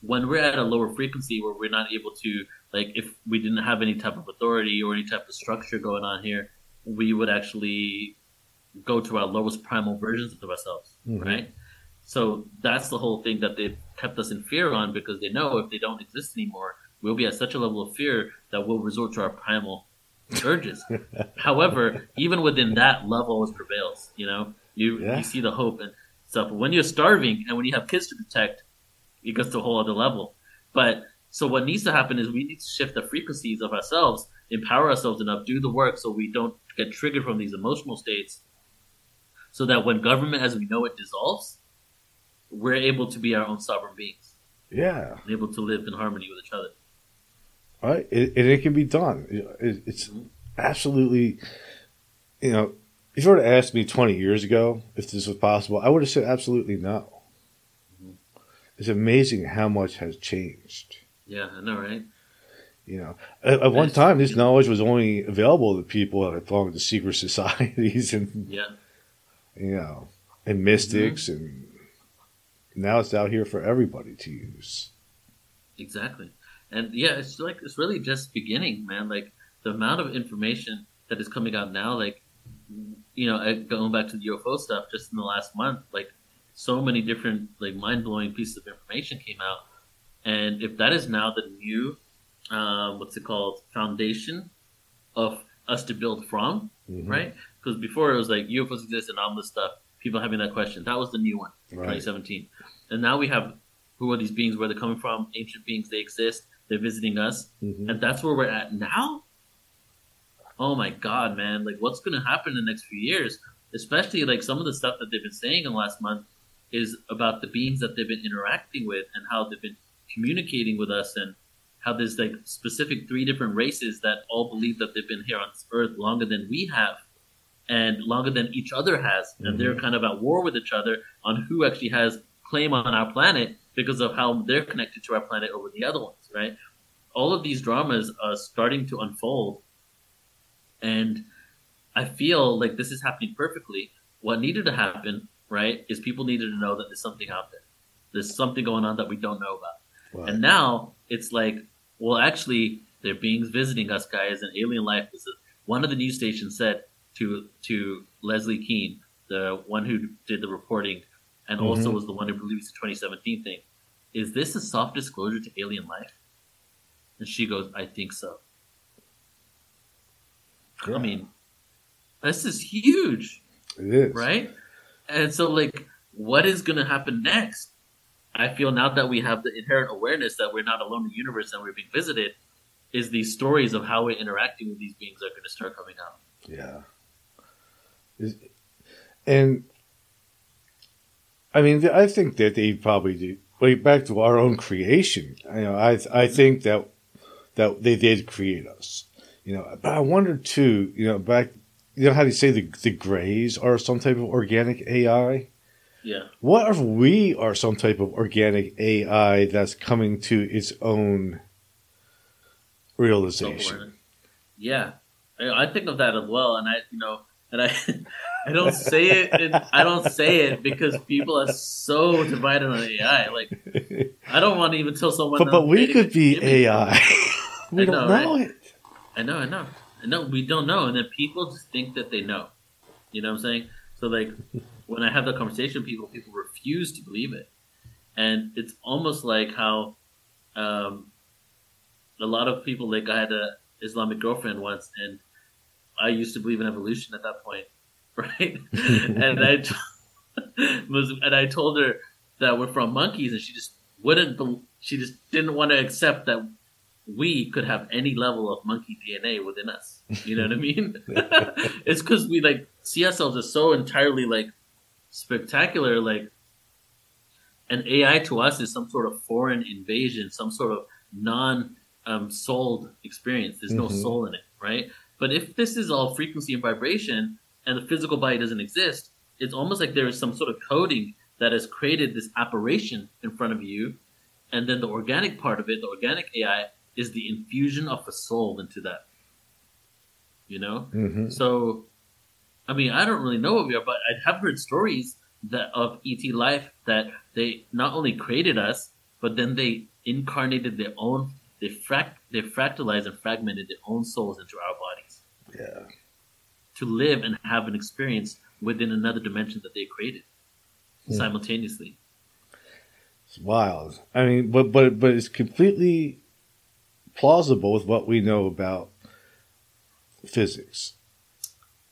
when we're at a lower frequency where we're not able to like if we didn't have any type of authority or any type of structure going on here, we would actually go to our lowest primal versions of ourselves, Mhm. right? So that's the whole thing that they've kept us in fear on because they know if they don't exist anymore, we'll be at such a level of fear that we'll resort to our primal urges. However, even within that, love always prevails. You know, you Yeah. you see the hope and stuff. But when you're starving and when you have kids to protect, it gets to a whole other level. But so what needs to happen is we need to shift the frequencies of ourselves, empower ourselves enough, do the work so we don't get triggered from these emotional states. So that when government as we know it dissolves, we're able to be our own sovereign beings Yeah, and able to live in harmony with each other. right. It, and it can be done. It, it's mm-hmm. absolutely, you know, if you were to ask me twenty years ago if this was possible, I would have said absolutely no. It's amazing how much has changed. Yeah, I know, right? You know, at, at one time, this knowledge was only available to people that belonged to secret societies, and Yeah. you know, and mystics, mm-hmm. and now it's out here for everybody to use. Exactly, and yeah, it's like it's really just beginning, man. Like the amount of information that is coming out now, like you know, going back to the UFO stuff, just in the last month, like so many different like mind blowing pieces of information came out, and if that is now the new, uh, what's it called, foundation of us to build from, mm-hmm. right? Because before it was like UFOs exist and all this stuff, people having that question. That was the new one, right. 2017, and now we have who are these beings? Where they're coming from? Ancient beings. They exist. They're visiting us, mm-hmm. and that's where we're at now oh my god, man, like what's going to happen in the next few years? Especially like some of the stuff that they've been saying in the last month is about the beings that they've been interacting with and how they've been communicating with us and how there's like specific three different races that all believe that they've been here on earth longer than we have and longer than each other has and mm-hmm. they're kind of at war with each other on who actually has claim on our planet because of how they're connected to our planet over the other ones right all of these dramas are starting to unfold and I feel like this is happening perfectly. What needed to happen, right, is people needed to know that there's something out there. There's something going on that we don't know about. Wow. And now it's like, well, actually, there are beings visiting us, guys, and alien life. Is one of the news stations said to to Leslie Kean, the one who did the reporting, and mm-hmm. also was the one who released the 2017 thing. Is this a soft disclosure to alien life? And she goes, I think so. Yeah. I mean, this is huge. It is. Right? And so, like, what is going to happen next? I feel now that we have the inherent awareness that we're not alone in the universe and we're being visited, is these stories of how we're interacting with these beings are going to start coming out. Yeah. And I mean, I think that they probably do. Back to our own creation. You know, I I think that that they did create us. You know, but I wonder too. You know, back. You know how you say the the Greys are some type of organic AI? Yeah. What if we are some type of organic AI that's coming to its own realization? Yeah, I think of that as well, and I, you know, and I, I don't say it. I don't say it because people are so divided on AI. Like, I don't want to even tell someone. But, but we could be AI. we know, don't know right? it. I know, I know. Know we don't know, and then people just think that they know. You know what I'm saying? So like when I have that conversation with people, people refuse to believe it. And it's almost like how um, a lot of people like I had a Islamic girlfriend once and I used to believe in evolution at that point, right? and I t- was and I told her that we're from monkeys and she just wouldn't be- she just didn't want to accept that we could have any level of monkey DNA within us. You know what I mean? it's because we like see ourselves as so entirely like spectacular, like an AI to us is some sort of foreign invasion, some sort of non um, souled experience. There's mm-hmm. no soul in it, right? But if this is all frequency and vibration and the physical body doesn't exist, it's almost like there is some sort of coding that has created this apparition in front of you. And then the organic part of it, the organic AI, is the infusion of a soul into that. You know, mm-hmm. so I mean, I don't really know what we are, but I have heard stories that of ET life that they not only created us, but then they incarnated their own, they fract, they fractalized and fragmented their own souls into our bodies. Yeah. To live and have an experience within another dimension that they created yeah. Simultaneously. It's wild. I mean, but but but it's completely plausible with what we know about physics.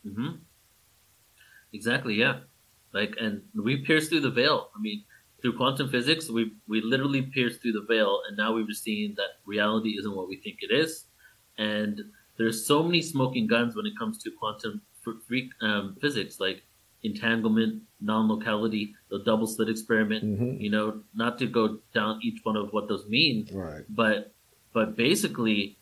Mm-hmm. Exactly. Yeah. Like, and we pierced through the veil. I mean, through quantum physics, we we literally pierced through the veil, and now we've seen that reality isn't what we think it is. And there's so many smoking guns when it comes to quantum freak, um, physics, like entanglement, non-locality, the double slit experiment. Mm-hmm. You know, not to go down each one of what those mean, right? But but basically,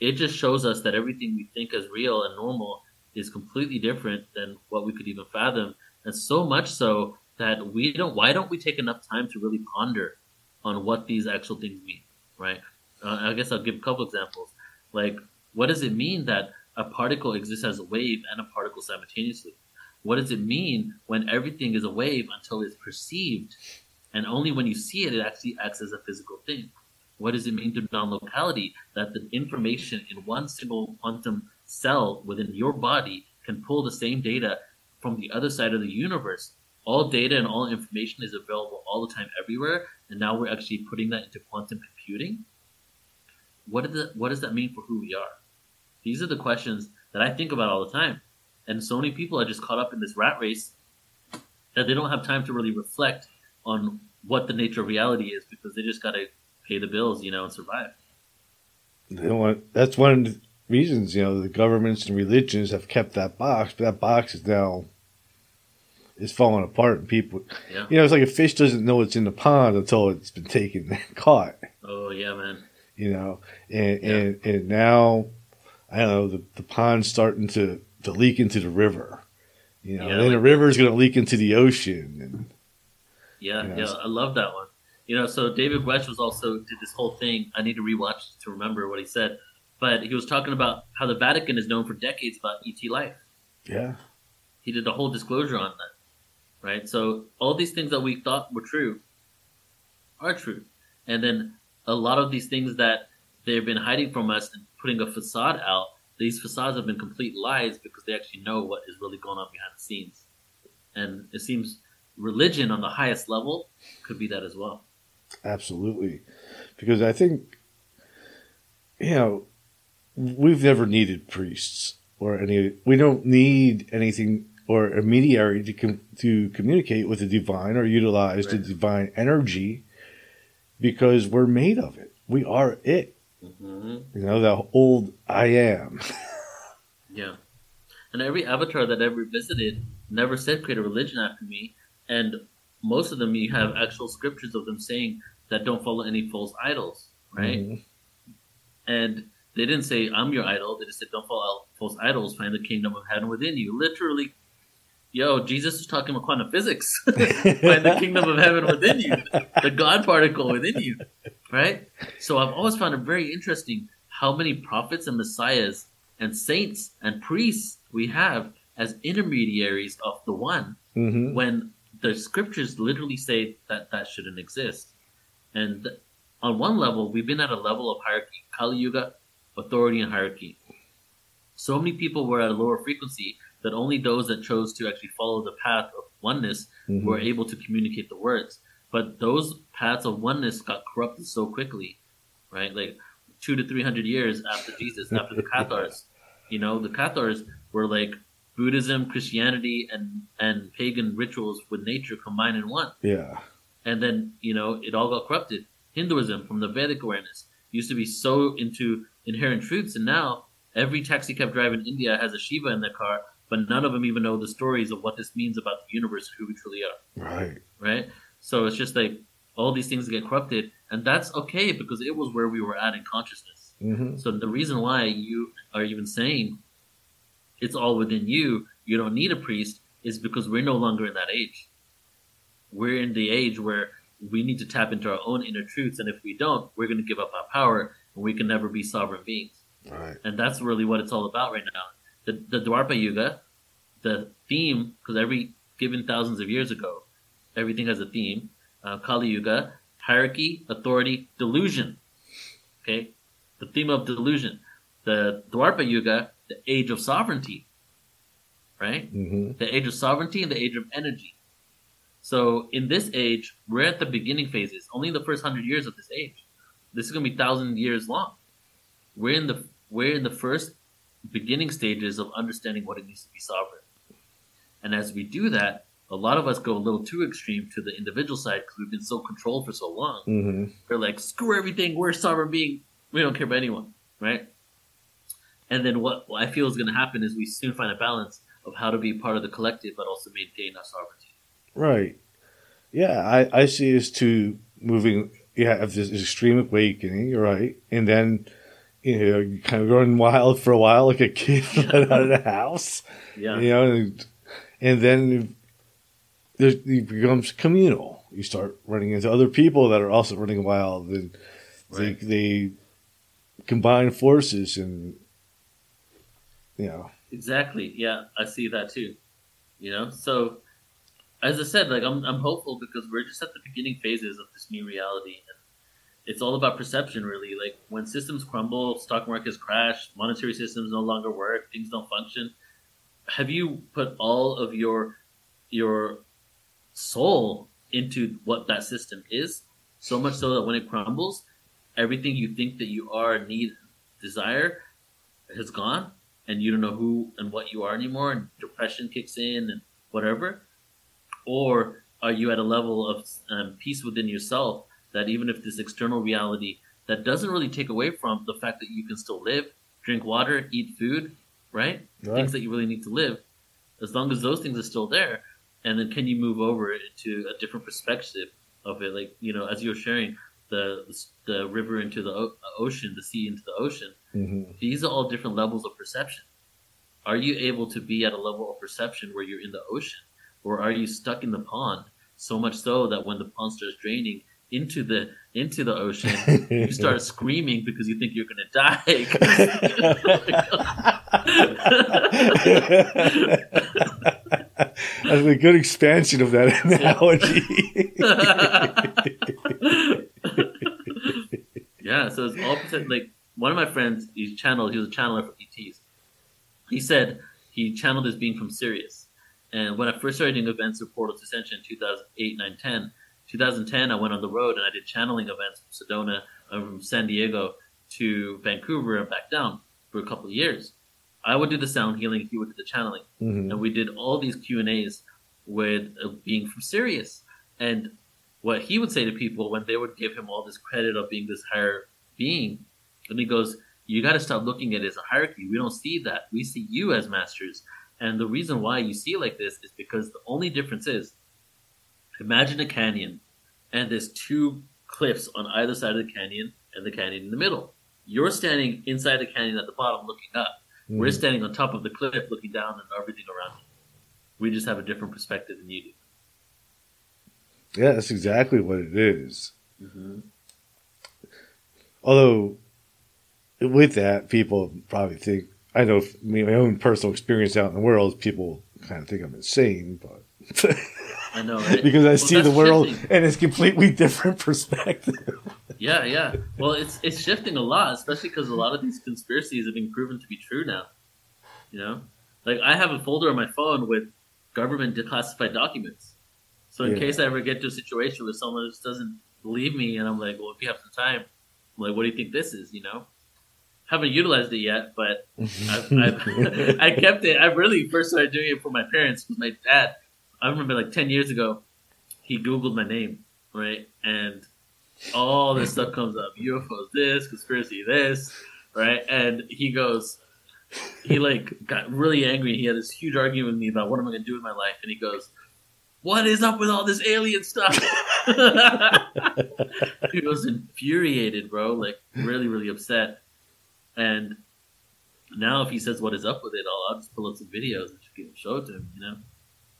it just shows us that everything we think is real and normal is completely different than what we could even fathom. And so much so that we don't, why don't we take enough time to really ponder on what these actual things mean, right? Uh, I guess I'll give a couple examples. Like, what does it mean that a particle exists as a wave and a particle simultaneously? What does it mean when everything is a wave until it's perceived? And only when you see it, it actually acts as a physical thing. What does it mean to non locality? That the information in one single quantum cell within your body can pull the same data from the other side of the universe. All data and all information is available all the time, everywhere. And now we're actually putting that into quantum computing. What, the, what does that mean for who we are? These are the questions that I think about all the time. And so many people are just caught up in this rat race that they don't have time to really reflect on what the nature of reality is because they just got to pay the bills, you know, and survive. They want, that's one of the reasons, you know, the governments and religions have kept that box, but that box is now is falling apart and people Yeah. you know, it's like a fish doesn't know it's in the pond until it's been taken and caught. Oh yeah, man. You know. And Yeah. and, and now I don't know, the, the pond's starting to, to leak into the river. You know, Yeah, and then the river's gonna leak into the ocean and Yeah, Yeah, yeah, so- I love that one. You know, so David Grusch was also did this whole thing. I need to rewatch to remember what he said, but he was talking about how the Vatican is known for decades about ET life. yeah. He did a whole disclosure on that, right? So all these things that we thought were true are true, and then a lot of these things that they've been hiding from us and putting a facade out. These facades have been complete lies because they actually know what is really going on behind the scenes, and it seems religion on the highest level could be that as well. Absolutely. Because I think, you know, we've never needed priests or any, we don't need anything or a mediary to, com- to communicate with the divine or utilize the divine energy because we're made of it. We are it. hmm You know, the old I am. Yeah. And every avatar that I ever visited never said create a religion after me. And most of them, you have actual scriptures of them saying that don't follow any false idols, right? Mhm. And they didn't say, I'm your idol. They just said, don't follow false idols. Find the kingdom of heaven within you. Literally, yo, Jesus is talking about quantum physics. Find the kingdom of heaven within you, the God particle within you, right? So I've always found it very interesting how many prophets and messiahs and saints and priests we have as intermediaries of the one Mhm. when the scriptures literally say that that shouldn't exist. And on one level, we've been at a level of hierarchy, Kali Yuga, authority and hierarchy. So many people were at a lower frequency that only those that chose to actually follow the path of oneness Mhm. were able to communicate the words. But those paths of oneness got corrupted so quickly, right? Like two to three hundred years after Jesus, after the Cathars. You know, the Cathars were like Buddhism, Christianity, and and pagan rituals with nature combined in one. Yeah. And then you know it all got corrupted. Hinduism, from the Vedic awareness, used to be so into inherent truths, and now every taxi cab driver in India has a Shiva in their car, but none of them even know the stories of what this means about the universe, who we truly are Right. right? So it's just like all these things get corrupted, and that's okay because it was where we were at in consciousness. hmm So the reason why you are even saying it's all within you, you don't need a priest, is because we're no longer in that age. We're in the age where we need to tap into our own inner truths, and if we don't, we're going to give up our power, and we can never be sovereign beings. Right. And that's really what it's all about right now. The, the Dwapara Yuga, the theme, because every given thousands of years ago, everything has a theme. Uh, Kali Yuga, hierarchy, authority, delusion. Okay? The theme of delusion. The Dwapara Yuga, the age of sovereignty. Right? hmm The age of sovereignty and the age of energy. So in this age, we're at the beginning phases, only the first hundred years of this age. This is gonna be thousand years long. We're in the we're in the first beginning stages of understanding what it means to be sovereign. And as we do that, a lot of us go a little too extreme to the individual side because we've been so controlled for so long. hmm We're like, screw everything, we're a sovereign being, we don't care about anyone, right? And then what I feel is going to happen is we soon find a balance of how to be part of the collective, but also maintain our sovereignty. Right. Yeah, I, I see us two moving. Yeah, have this extreme awakening, you're right, and then you know you kind of going wild for a while, like a kid let out of the house. Yeah, You know, and, and then it becomes communal. You start running into other people that are also running wild, and Right. they, they combine forces, and you know, exactly. Yeah, I see that too. You know, so as I said, like I'm I'm hopeful because we're just at the beginning phases of this new reality, and it's all about perception, really. Like when systems crumble, stock markets crash, monetary systems no longer work, things don't function. Have you put all of your your soul into what that system is? So much so that when it crumbles, everything you think that you are, need, desire, has gone, and you don't know who and what you are anymore, and depression kicks in and whatever? Or are you at a level of um, peace within yourself that even if this external reality that doesn't really take away from the fact that you can still live, drink water, eat food, right? Right. Things that you really need to live, as long as those things are still there, and then can you move over to a different perspective of it? Like you know, as you're sharing the the river into the o- ocean, the sea into the ocean. hmm These are all different levels of perception. Are you able to be at a level of perception where you're in the ocean, or are you stuck in the pond? So much so that when the pond starts draining into the into the ocean, you start screaming because you think you're gonna die. That's a good expansion of that analogy. Yeah, so it's all percent. Like one of my friends, he's channeled. He was a channeler for ETs. He said he channeled as being from Sirius. And when I first started doing events with Portal to Ascension in 2008, 9, 10, 2010, I went on the road and I did channeling events from Sedona, uh, from San Diego to Vancouver and back down for a couple of years. I would do the sound healing, he would do the channeling Mhm. and we did all these Q and A's with uh, being from Sirius. And what he would say to people when they would give him all this credit of being this higher being, and he goes, "You got to stop looking at it as a hierarchy. We don't see that. We see you as masters. And the reason why you see it like this is because the only difference is, imagine a canyon, and there's two cliffs on either side of the canyon, and the canyon in the middle. You're standing inside the canyon at the bottom, looking up." We're hmm. standing on top of the cliff looking down and everything around us. We just have a different perspective than you do. Yeah, that's exactly what it is. Mm-hmm. Although, with that, people probably think I know f- me, my own personal experience out in the world. People kind of think I'm insane, but I know, right? because I Well, see the world shifting. in a completely different perspective. Yeah, yeah. Well, it's it's shifting a lot, especially because a lot of these conspiracies have been proven to be true now. You know, like I have a folder on my phone with government declassified documents. So in Yeah. case I ever get to a situation where someone just doesn't believe me, and I'm like, well, if you have some time, I'm like, what do you think this is? You know, haven't utilized it yet, but I've, I've, I kept it. I really first started doing it for my parents because my dad. I remember like ten years ago, he Googled my name, right, and all this stuff comes up: UFOs, this conspiracy, this, right, and he goes, he like got really angry. He had this huge argument with me about what am I going to do with my life, and he goes, "What is up with all this alien stuff?" he was infuriated, bro, like really, really upset, and now if he says what is up with it, I'll, I'll just pull up some videos and show it to him. You know,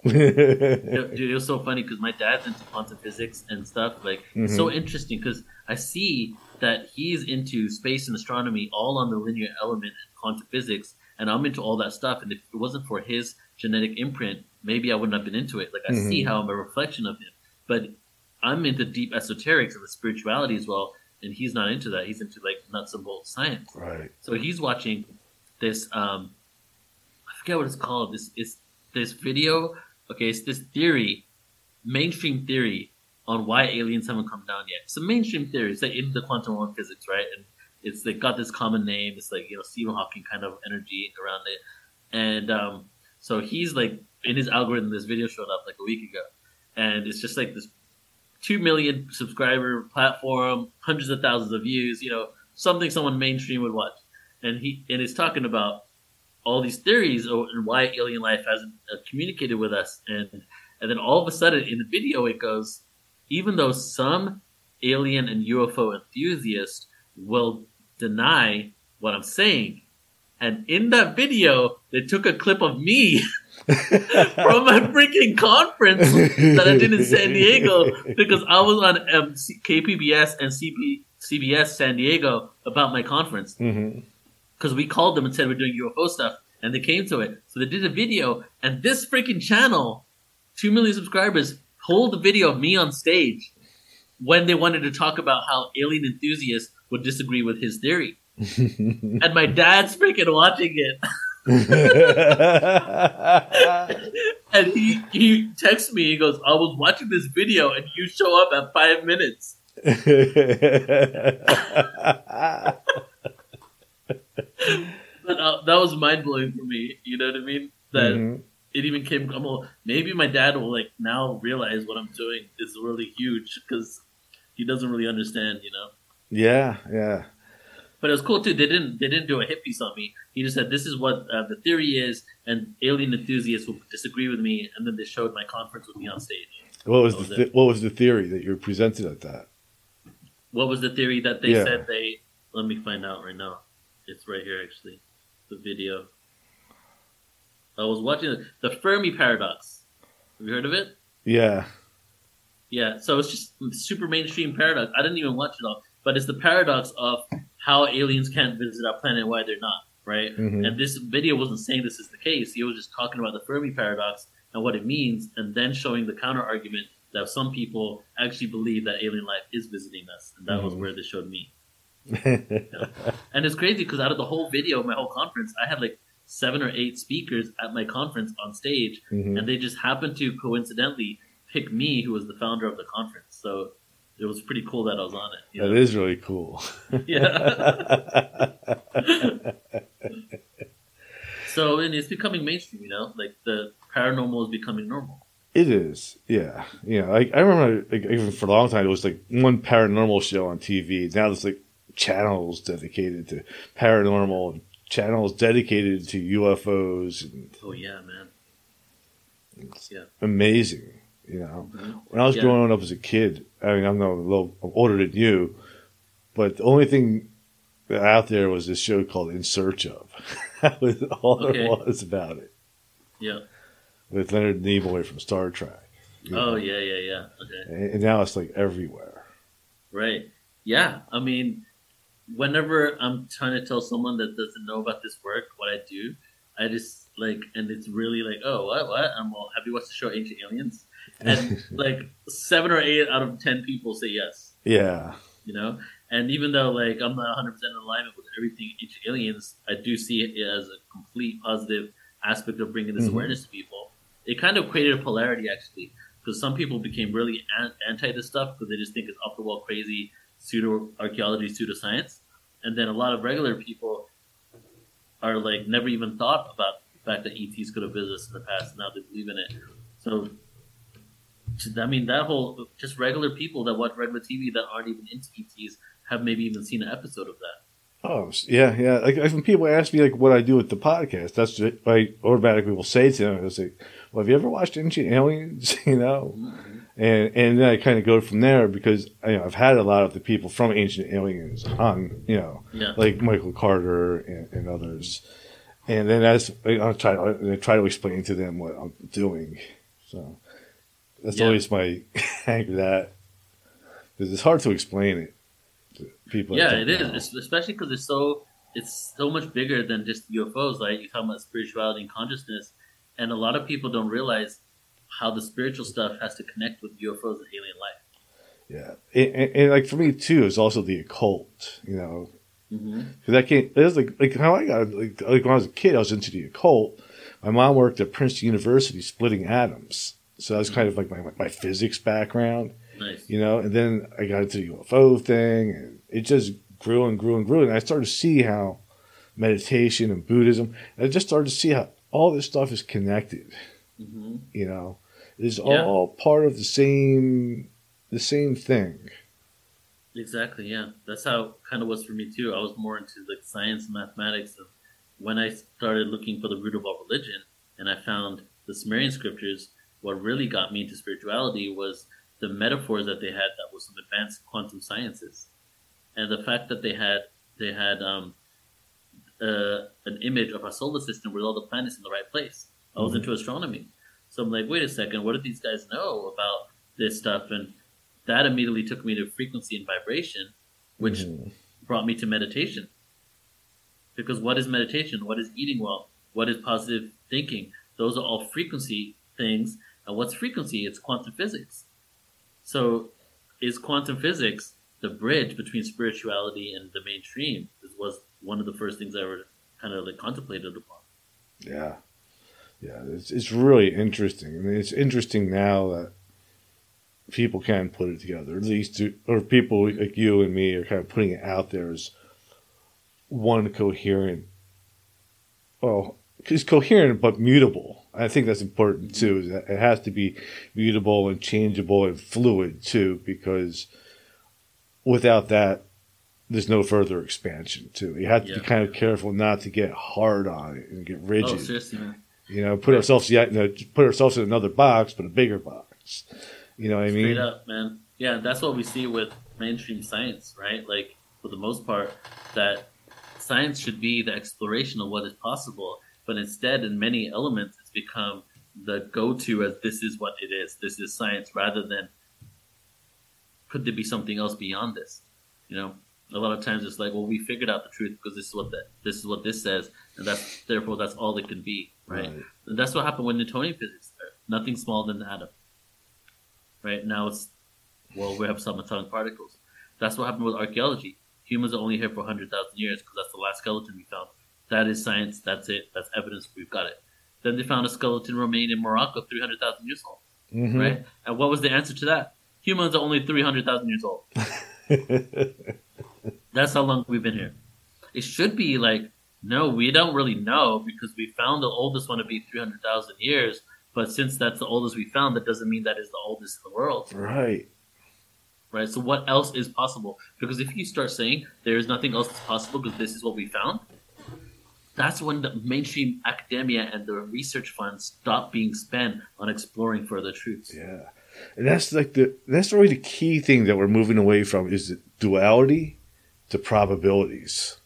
Dude, it was so funny because my dad's into quantum physics and stuff. Like, it's so mm-hmm. interesting because I see that he's into space and astronomy, all on the linear element and quantum physics, and I'm into all that stuff. And if it wasn't for his genetic imprint, maybe I wouldn't have been into it. Like, I see Mhm. how I'm a reflection of him, but I'm into deep esoterics and the spirituality as well. And he's not into that. He's into like nuts and bolts science. right. So he's watching this. Um, I forget what it's called. This is this video. Okay, it's this theory, mainstream theory on why aliens haven't come down yet. It's a mainstream theory. It's like in the quantum realm physics, right? And it's like got this common name. It's like you know Stephen Hawking kind of energy around it. And um, so he's like in his algorithm. This video showed up like a week ago, and it's just like this two million subscriber platform, hundreds of thousands of views. You know, something someone mainstream would watch and he and he's talking about all these theories and why alien life hasn't uh, communicated with us and and then all of a sudden in the video it goes even though some alien and UFO enthusiasts will deny what I'm saying and in that video they took a clip of me from my freaking conference that I did in San Diego because I was on um, C- KPBS and CB, CBS San Diego about my conference because we called them and said we're doing UFO stuff, and they came to it. So they did a video, and this freaking channel, two million subscribers, pulled the video of me on stage when they wanted to talk about how alien enthusiasts would disagree with his theory. and my dad's freaking watching it. and he he texts me. He goes, "I was watching this video, and you show up at five minutes." but uh, that was mind blowing for me. You know what I mean? That mm-hmm. it even came. I'm all, maybe my dad will like now realize what I'm doing is really huge because he doesn't really understand. You know? Yeah, yeah. But it was cool too. They didn't they didn't do a hit piece on me. He just said this is what uh, the theory is, and alien enthusiasts will disagree with me. And then they showed my conference with me on stage. What was, was the th- what was the theory that you presented at that? What was the theory that they yeah. said they? Let me find out right now. It's right here actually, the video. I was watching the Fermi paradox. Have you heard of it? Yeah. Yeah. So it's just super mainstream paradox. I didn't even watch it all, but it's the paradox of how aliens can't visit our planet and why they're not, right? Mm-hmm. And this video wasn't saying this is the case. He was just talking about the Fermi paradox and what it means, and then showing the counter argument that some people actually believe that alien life is visiting us, and that mm-hmm. was where this showed me. And it's crazy because out of the whole video, my whole conference, I had like seven or eight speakers at my conference on stage, mm-hmm. and they just happened to coincidentally pick me, who was the founder of the conference. So it was pretty cool that I was on it. You know? That is really cool. yeah. so and it's becoming mainstream, you know, like the paranormal is becoming normal. It is, yeah, yeah. Like I remember, like, even for a long time, it was like one paranormal show on TV. Now there's like channels dedicated to paranormal, channels dedicated to UFOs. And oh yeah, man. Yeah. amazing. You know, when I was yeah. growing up as a kid, I mean, I'm a little older than you, but the only thing out there was this show called In Search of. that was all okay. there was about it. Yeah. With Leonard Nimoy from Star Trek. Oh know? yeah, yeah, yeah. Okay. And, and now it's like everywhere. Right. Yeah. I mean, whenever I'm trying to tell someone that doesn't know about this work, what I do, I just like, and it's really like, oh, what, what? I'm well, have you watched the show Ancient Aliens? And like seven or eight out of ten people say yes. Yeah. You know, and even though like I'm not 100 percent in alignment with everything Ancient Aliens, I do see it as a complete positive aspect of bringing this mm-hmm. awareness to people. It kind of created a polarity actually, because some people became really anti this stuff because they just think it's off the wall crazy pseudo archaeology, pseudoscience, and then a lot of regular people are like never even thought about the fact that ETs could have visited us in the past. And now they believe in it. So I mean, that whole just regular people that watch regular TV that aren't even into ETs have maybe even seen an episode of that. Oh yeah, yeah. Like when people ask me like what I do with the podcast, that's what I automatically will say to them. I say, "Well, have you ever watched Ancient Aliens?" you know, mm-hmm. and and then I kind of go from there because you know, I've had a lot of the people from Ancient Aliens on, you know, yeah. like Michael Carter and, and others, and then as I try, I try to explain to them what I'm doing. So that's yeah. always my angle that because it's hard to explain it to people. Yeah, it is, it's, especially because it's so it's so much bigger than just UFOs. Like you're talking about spirituality and consciousness, and a lot of people don't realize how the spiritual stuff has to connect with UFOs and alien life. Yeah, and, and, and like for me too, it's also the occult. You know, because mm-hmm. I can't. It was like like how I got like, like when I was a kid, I was into the occult. My mom worked at Princeton University splitting atoms. So that's kind of like my my physics background. Nice. You know, and then I got into the UFO thing, and it just grew and grew and grew, and I started to see how meditation and Buddhism, and I just started to see how all this stuff is connected. Mm-hmm. You know, it's yeah. all part of the same the same thing. Exactly. Yeah, that's how kind of was for me too. I was more into like science and mathematics, and when I started looking for the root of all religion, and I found the Sumerian scriptures what really got me into spirituality was the metaphors that they had that was some advanced quantum sciences, and the fact that they had they had um, uh, an image of our solar system with all the planets in the right place. I was mm-hmm. into astronomy, so I'm like, wait a second, what did these guys know about this stuff? And that immediately took me to frequency and vibration, which mm-hmm. brought me to meditation. Because what is meditation? What is eating well? What is positive thinking? Those are all frequency things. What's frequency? It's quantum physics. So, is quantum physics the bridge between spirituality and the mainstream? This was one of the first things I ever kind of like contemplated upon. Yeah, yeah, it's it's really interesting. I mean, it's interesting now that people can put it together, at least, or people like you and me are kind of putting it out there as one coherent. Well, it's coherent but mutable. I think that's important too. Is that it has to be mutable and changeable and fluid too, because without that, there's no further expansion too. You have to Yeah. be kind of careful not to get hard on it and get rigid. Oh, seriously, man. You know, put ourselves yeah, you know, put ourselves in another box, but a bigger box. You know what I mean? Straight up, man. Yeah, that's what we see with mainstream science, right? Like, for the most part, that science should be the exploration of what is possible, but instead, in many elements, become the go to as this is what it is. This is science, rather than could there be something else beyond this? You know, a lot of times it's like, well, we figured out the truth because this is what that this is what this says, and that's therefore that's all it can be, right? Right. That's what happened with Newtonian physics. Nothing smaller than the atom. Right now, it's well, we have subatomic particles. That's what happened with archaeology. Humans are only here for hundred thousand years because that's the last skeleton we found. That is science. That's it. That's evidence. We've got it. Then they found a skeleton remain in Morocco, three hundred thousand years old. Mhm. Right. And what was the answer to that? Humans are only three hundred thousand years old. That's how long we've been here. It should be like, no, we don't really know because we found the oldest one to be 300,000 years. But since that's the oldest we found, that doesn't mean that is the oldest in the world, right. right? So what else is possible? Because if you start saying there is nothing else that's possible because this is what we found, that's when the mainstream academia and the research funds stop being spent on exploring further truths. Yeah. And that's like the that's really the key thing that we're moving away from is the duality to probabilities.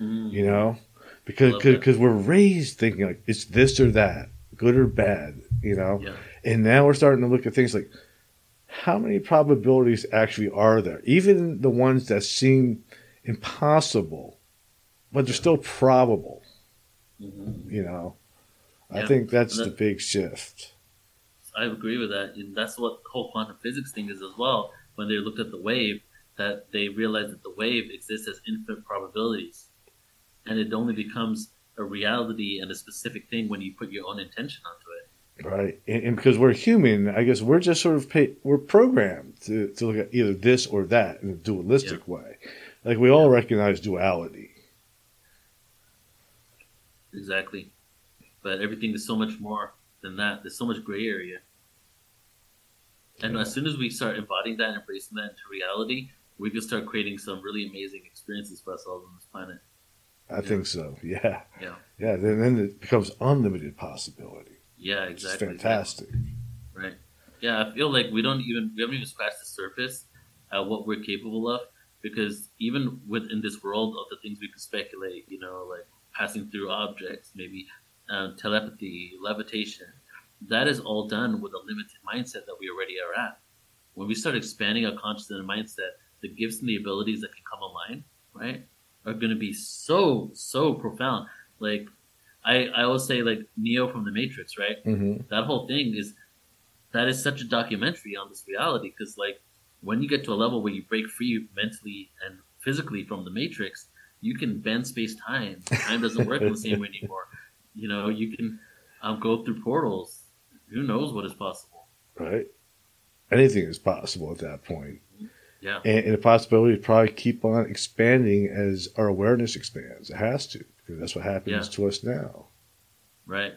Mm. You know? Because because we're raised thinking like it's this or that, good or bad, you know? Yeah. And now we're starting to look at things like how many probabilities actually are there? Even the ones that seem impossible, but they're still probable, Mhm. you know. I think that's That- the big shift. I agree with that. And that's what the whole quantum physics thing is as well. When they looked at the wave, that they realized that the wave exists as infinite probabilities. And it only becomes a reality and a specific thing when you put your own intention onto it. Right, and, and because we're human, I guess we're just sort of pay, we're programmed to, to look at either this or that in a dualistic way. Like we all recognize duality. Exactly. But everything is so much more than that. There's so much gray area. And Yeah. as soon as we start embodying that and embracing that into reality, we can start creating some really amazing experiences for ourselves on this planet. I Yeah. think so. Yeah, Yeah. yeah. Then, then it becomes unlimited possibility. Yeah, exactly. is fantastic. Right. Yeah, I feel like we don't even we haven't even scratched the surface at what we're capable of because even within this world of the things we can speculate, you know, like passing through objects, maybe um, telepathy, levitation, that is all done with a limited mindset that we already are at. When we start expanding our consciousness and mindset, the gifts and the abilities that can come online, right, are going to be so so profound. Like I I always say, like Neo from the Matrix, right? hmm that whole thing is that is such a documentary on this reality because like when you get to a level where you break free mentally and physically from the matrix you can bend space time time doesn't work the same way anymore you know you can um, go through portals who knows what is possible Right. Anything is possible at that point, yeah and, and the possibility probably keep on expanding as our awareness expands. It has to because that's what happens Yeah. to us now. right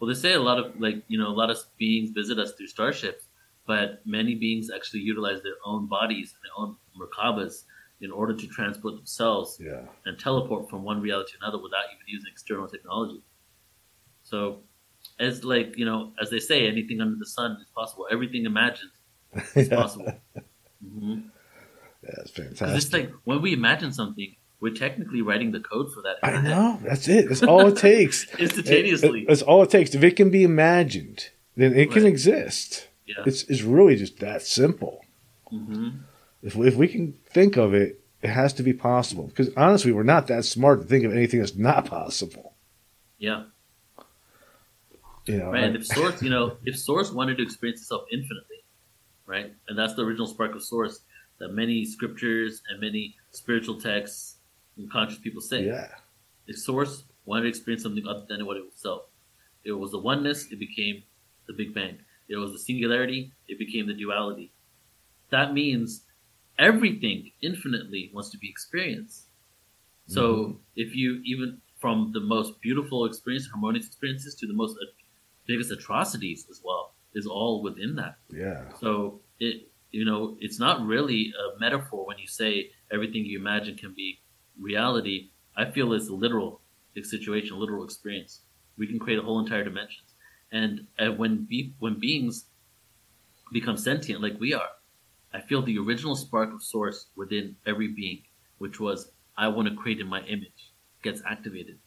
well they say a lot of like you know a lot of beings visit us through starships but many beings actually utilize their own bodies and their own merkabas in order to transport themselves Yeah. and teleport from one reality to another without even using external technology. So, as like you know, as they say, anything under the sun is possible. Everything imagined is possible. mm-hmm. Fantastic. it's like when we imagine something, we're technically writing the code for that. I know. That's it. That's all it takes. instantaneously. It- that's all it takes. If it can be imagined, then it can exist. yeah. It's it's really just that simple. hmm If we, if we can think of it, it has to be possible. Because honestly, we're not that smart to think of anything that's not possible. Yeah. You know, right. I- And if Source, you know, if Source wanted to experience itself infinitely, right, and that's the original spark of Source that many scriptures and many spiritual texts and conscious people say. yeah, If Source wanted to experience something other than what it was itself, it was the oneness. It became the Big Bang. It was the singularity. It became the duality. That means everything infinitely wants to be experienced. So Mhm. if you even from the most beautiful experience, harmonious experiences to the most biggest atrocities as well, is all within that. yeah, So it you know it's not really a metaphor when you say everything you imagine can be reality. I feel it's a literal situation, a literal experience. We can create a whole entire dimensions, and uh, when be- when beings become sentient like we are, I feel the original spark of source within every being, which was I want to create in my image, gets activated.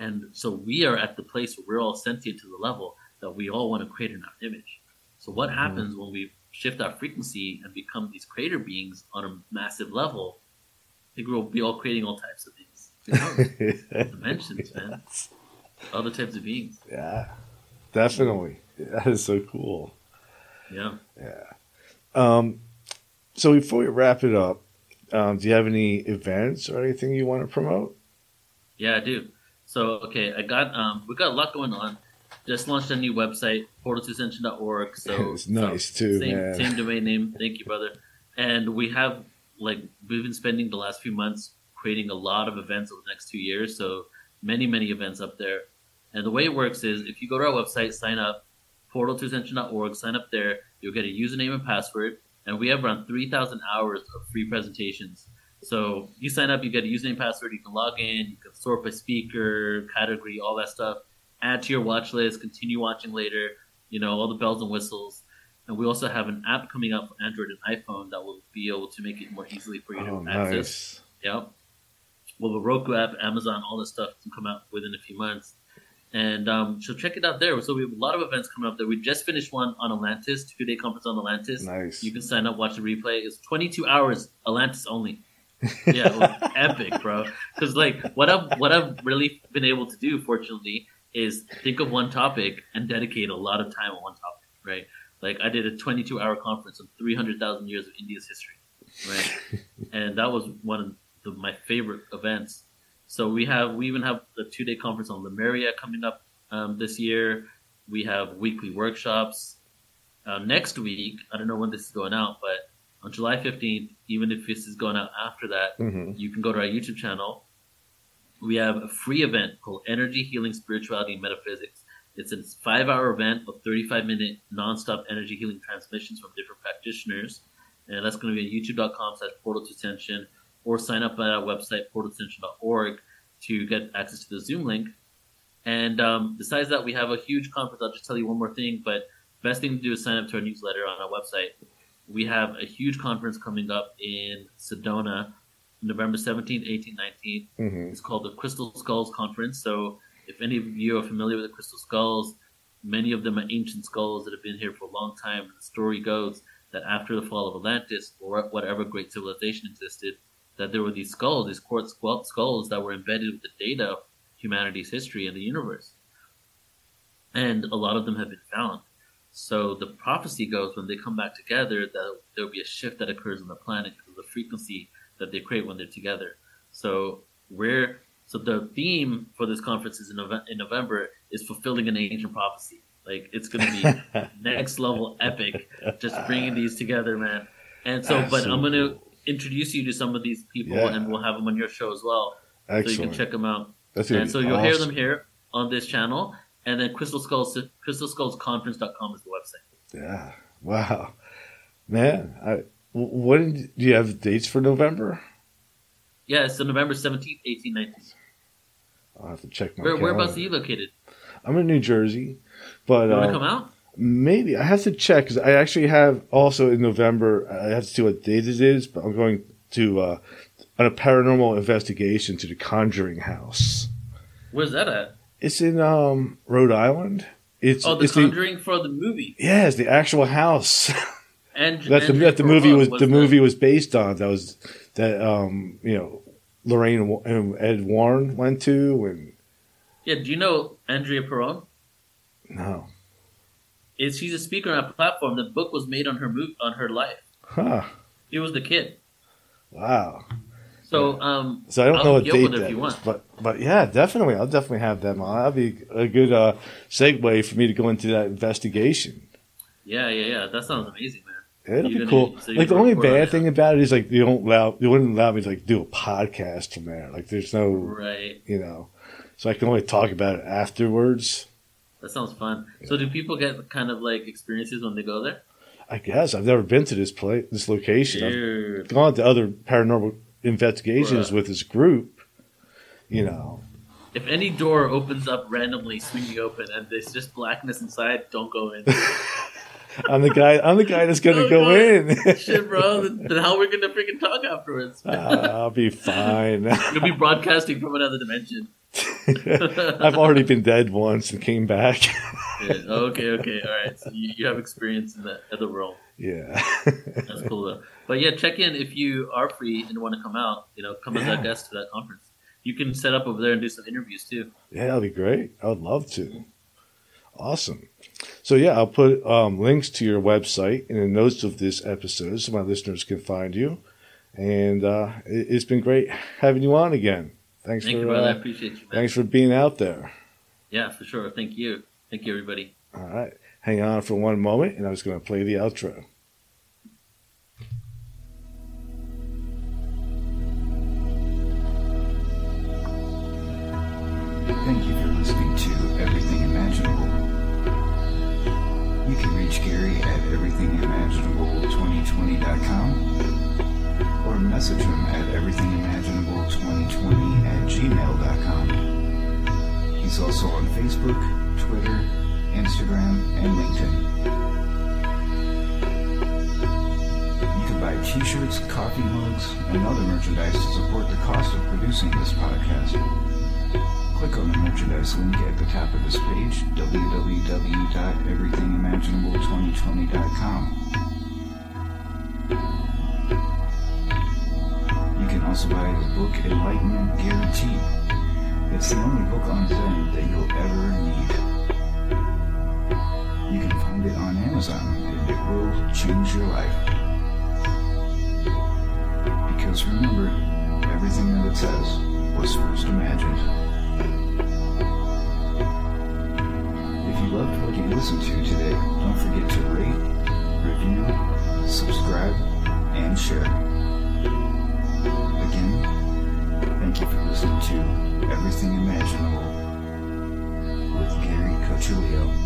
And so we are at the place where we're all sentient to the level that we all want to create in our image. So what Mhm. happens when we shift our frequency and become these creator beings on a massive level? I think we'll be all creating all types of things. Dimensions, man. Other types of beings. yeah, definitely. That is so cool. Yeah. Yeah. Um, so before we wrap it up, um, do you have any events or anything you want to promote? Yeah, I do. So okay, I got um we got a lot going on. Just launched a new website, portaltoascension.org. So It's nice, too, Same, man. same domain name. Thank you, brother. And we have like we've been spending the last few months creating a lot of events over the next two years. So many, many events up there. And the way it works is if you go to our website, sign up, portaltoascension.org, sign up there, you'll get a username and password. And we have around 3,000 hours of free presentations. So you sign up, you get a username, password, you can log in, you can sort by speaker, category, all that stuff. Add to your watch list, continue watching later, you know, all the bells and whistles. And we also have an app coming up for Android and iPhone that will be able to make it more easily for you Oh, to access. nice. Yep. Well, the Roku app, Amazon, all this stuff can come out within a few months. And um, so check it out there. So we have a lot of events coming up there. We just finished one on Atlantis, two day conference on Atlantis. Nice. You can sign up, watch the replay. It's 22 hours, Atlantis only. Yeah, it was epic, bro. Because like what I've what I've really been able to do, fortunately, is think of one topic and dedicate a lot of time on one topic, right? Like I did a 22 hour conference on 300,000 years of India's history, right? and that was one of the, my favorite events. So we have we even have the two day conference on Lemuria coming up um, this year. We have weekly workshops. Uh, next week, I don't know when this is going out, but on July 15th, even if this is going out after that, hmm you can go to our YouTube channel. We have a free event called Energy Healing Spirituality and Metaphysics. It's a five hour event of 35 minute nonstop energy healing transmissions from different practitioners. And that's going to be at youtube.com slash portal to ascension or sign up at our website, portaltoascension.org to get access to the Zoom link. And um, besides that, we have a huge conference. I'll just tell you one more thing, but best thing to do is sign up to our newsletter on our website. We have a huge conference coming up in Sedona, November 17th, 18th, 19th. hmm It's called the Crystal Skulls Conference. So, if any of you are familiar with the Crystal Skulls, many of them are ancient skulls that have been here for a long time. The story goes that after the fall of Atlantis, or whatever great civilization existed, that there were these skulls, these quartz skulls that were embedded with the data of humanity's history and the universe. And a lot of them have been found. So the prophecy goes when they come back together that there will be a shift that occurs on the planet because of the frequency that they create when they're together. So we're so the theme for this conference is in, Nove- in November is fulfilling an ancient prophecy. Like it's going to be next level epic, just bringing these together, man. And so, That's but I'm going to cool. Introduce you to some of these people, Yeah. and we'll have them on your show as well, so you can check them out. That's And so you'll hear them here on this channel, and then Crystal Skulls, CrystalSkullsConference.com is the website. Yeah. Wow. Man, I, w- when do you have dates for November? Yeah, so November 17th, 18th, 19th. I'll have to check my Where, whereabouts are you located? I'm in New Jersey, but You want uh, to come out? Maybe I have to check because I actually have also in November. I have to see what date it is, but I'm going to uh, on a paranormal investigation to the Conjuring House. Where's that at? It's in um, Rhode Island. It's Oh, The it's the Conjuring for the movie. yeah, it's the actual house And that the, that the movie what was the movie was based on. That was that um you know Lorraine and Ed Warren went to and Yeah, do you know Andrea Perron? No. Is she's a speaker on a platform. The book was made on her mo- on her life. Huh. He was the kid. Wow. So um, So I don't I'll know what hook you up date that if you want. but but yeah, definitely, I'll definitely have them on. That'd be a good uh, segue for me to go into that investigation. yeah, yeah, yeah. That sounds amazing, man. It'll be cool. so like the only bad thing about it is like they don't allow they wouldn't allow me to like do a podcast from there. Like there's no Right. you know, so I can only talk about it afterwards. That sounds fun. So do people get kind of like experiences when they go there? I guess I've never been to this place, this location. I've gone to other paranormal investigations Bruh. with this group. You know, If any door opens up randomly, swinging open, and there's just blackness inside, don't go in. I'm the guy. I'm the guy that's gonna go in. Shit, bro. Then then how are we gonna freaking talk afterwards? Uh, I'll be fine. You'll be broadcasting from another dimension. I've already been dead once and came back. Yeah, Okay, okay, all right. So you, you have experience in the other world. yeah. That's cool though. But yeah, check in if you are free and want to come out. You know, come as Yeah. a guest to that conference. You can set up over there and do some interviews too. Yeah, that'd be great. I would love to. Awesome. So yeah, I'll put um, links to your website in the notes of this episode so my listeners can find you. And uh, it, it's been great having you on again. Thanks Thank for you, brother. I uh, appreciate you, man. thanks for being out there. Yeah, for sure. Thank you. Thank you, everybody. All right, hang on for one moment, and I'm just going to play the outro. Thank you for listening to Everything Imaginable. You can reach Gary at everythingimaginable2020.com or message him at everythingimaginable2020 at gmail.com. He's also on Facebook, Twitter, Instagram, and LinkedIn. You can buy t-shirts, coffee mugs, and other merchandise to support the cost of producing this podcast. Click on the merchandise link at the top of this page, www.everythingimaginable2020.com. Also buy the book Enlightenment Guaranteed. It's the only book on Zen that you'll ever need. You can find it on Amazon and it will change your life. Because remember, everything that it says was first imagined. If you loved what you listened to today, don't forget to rate, review, subscribe, and share. Thank you for listening to Everything Imaginable with Gary Cochilio.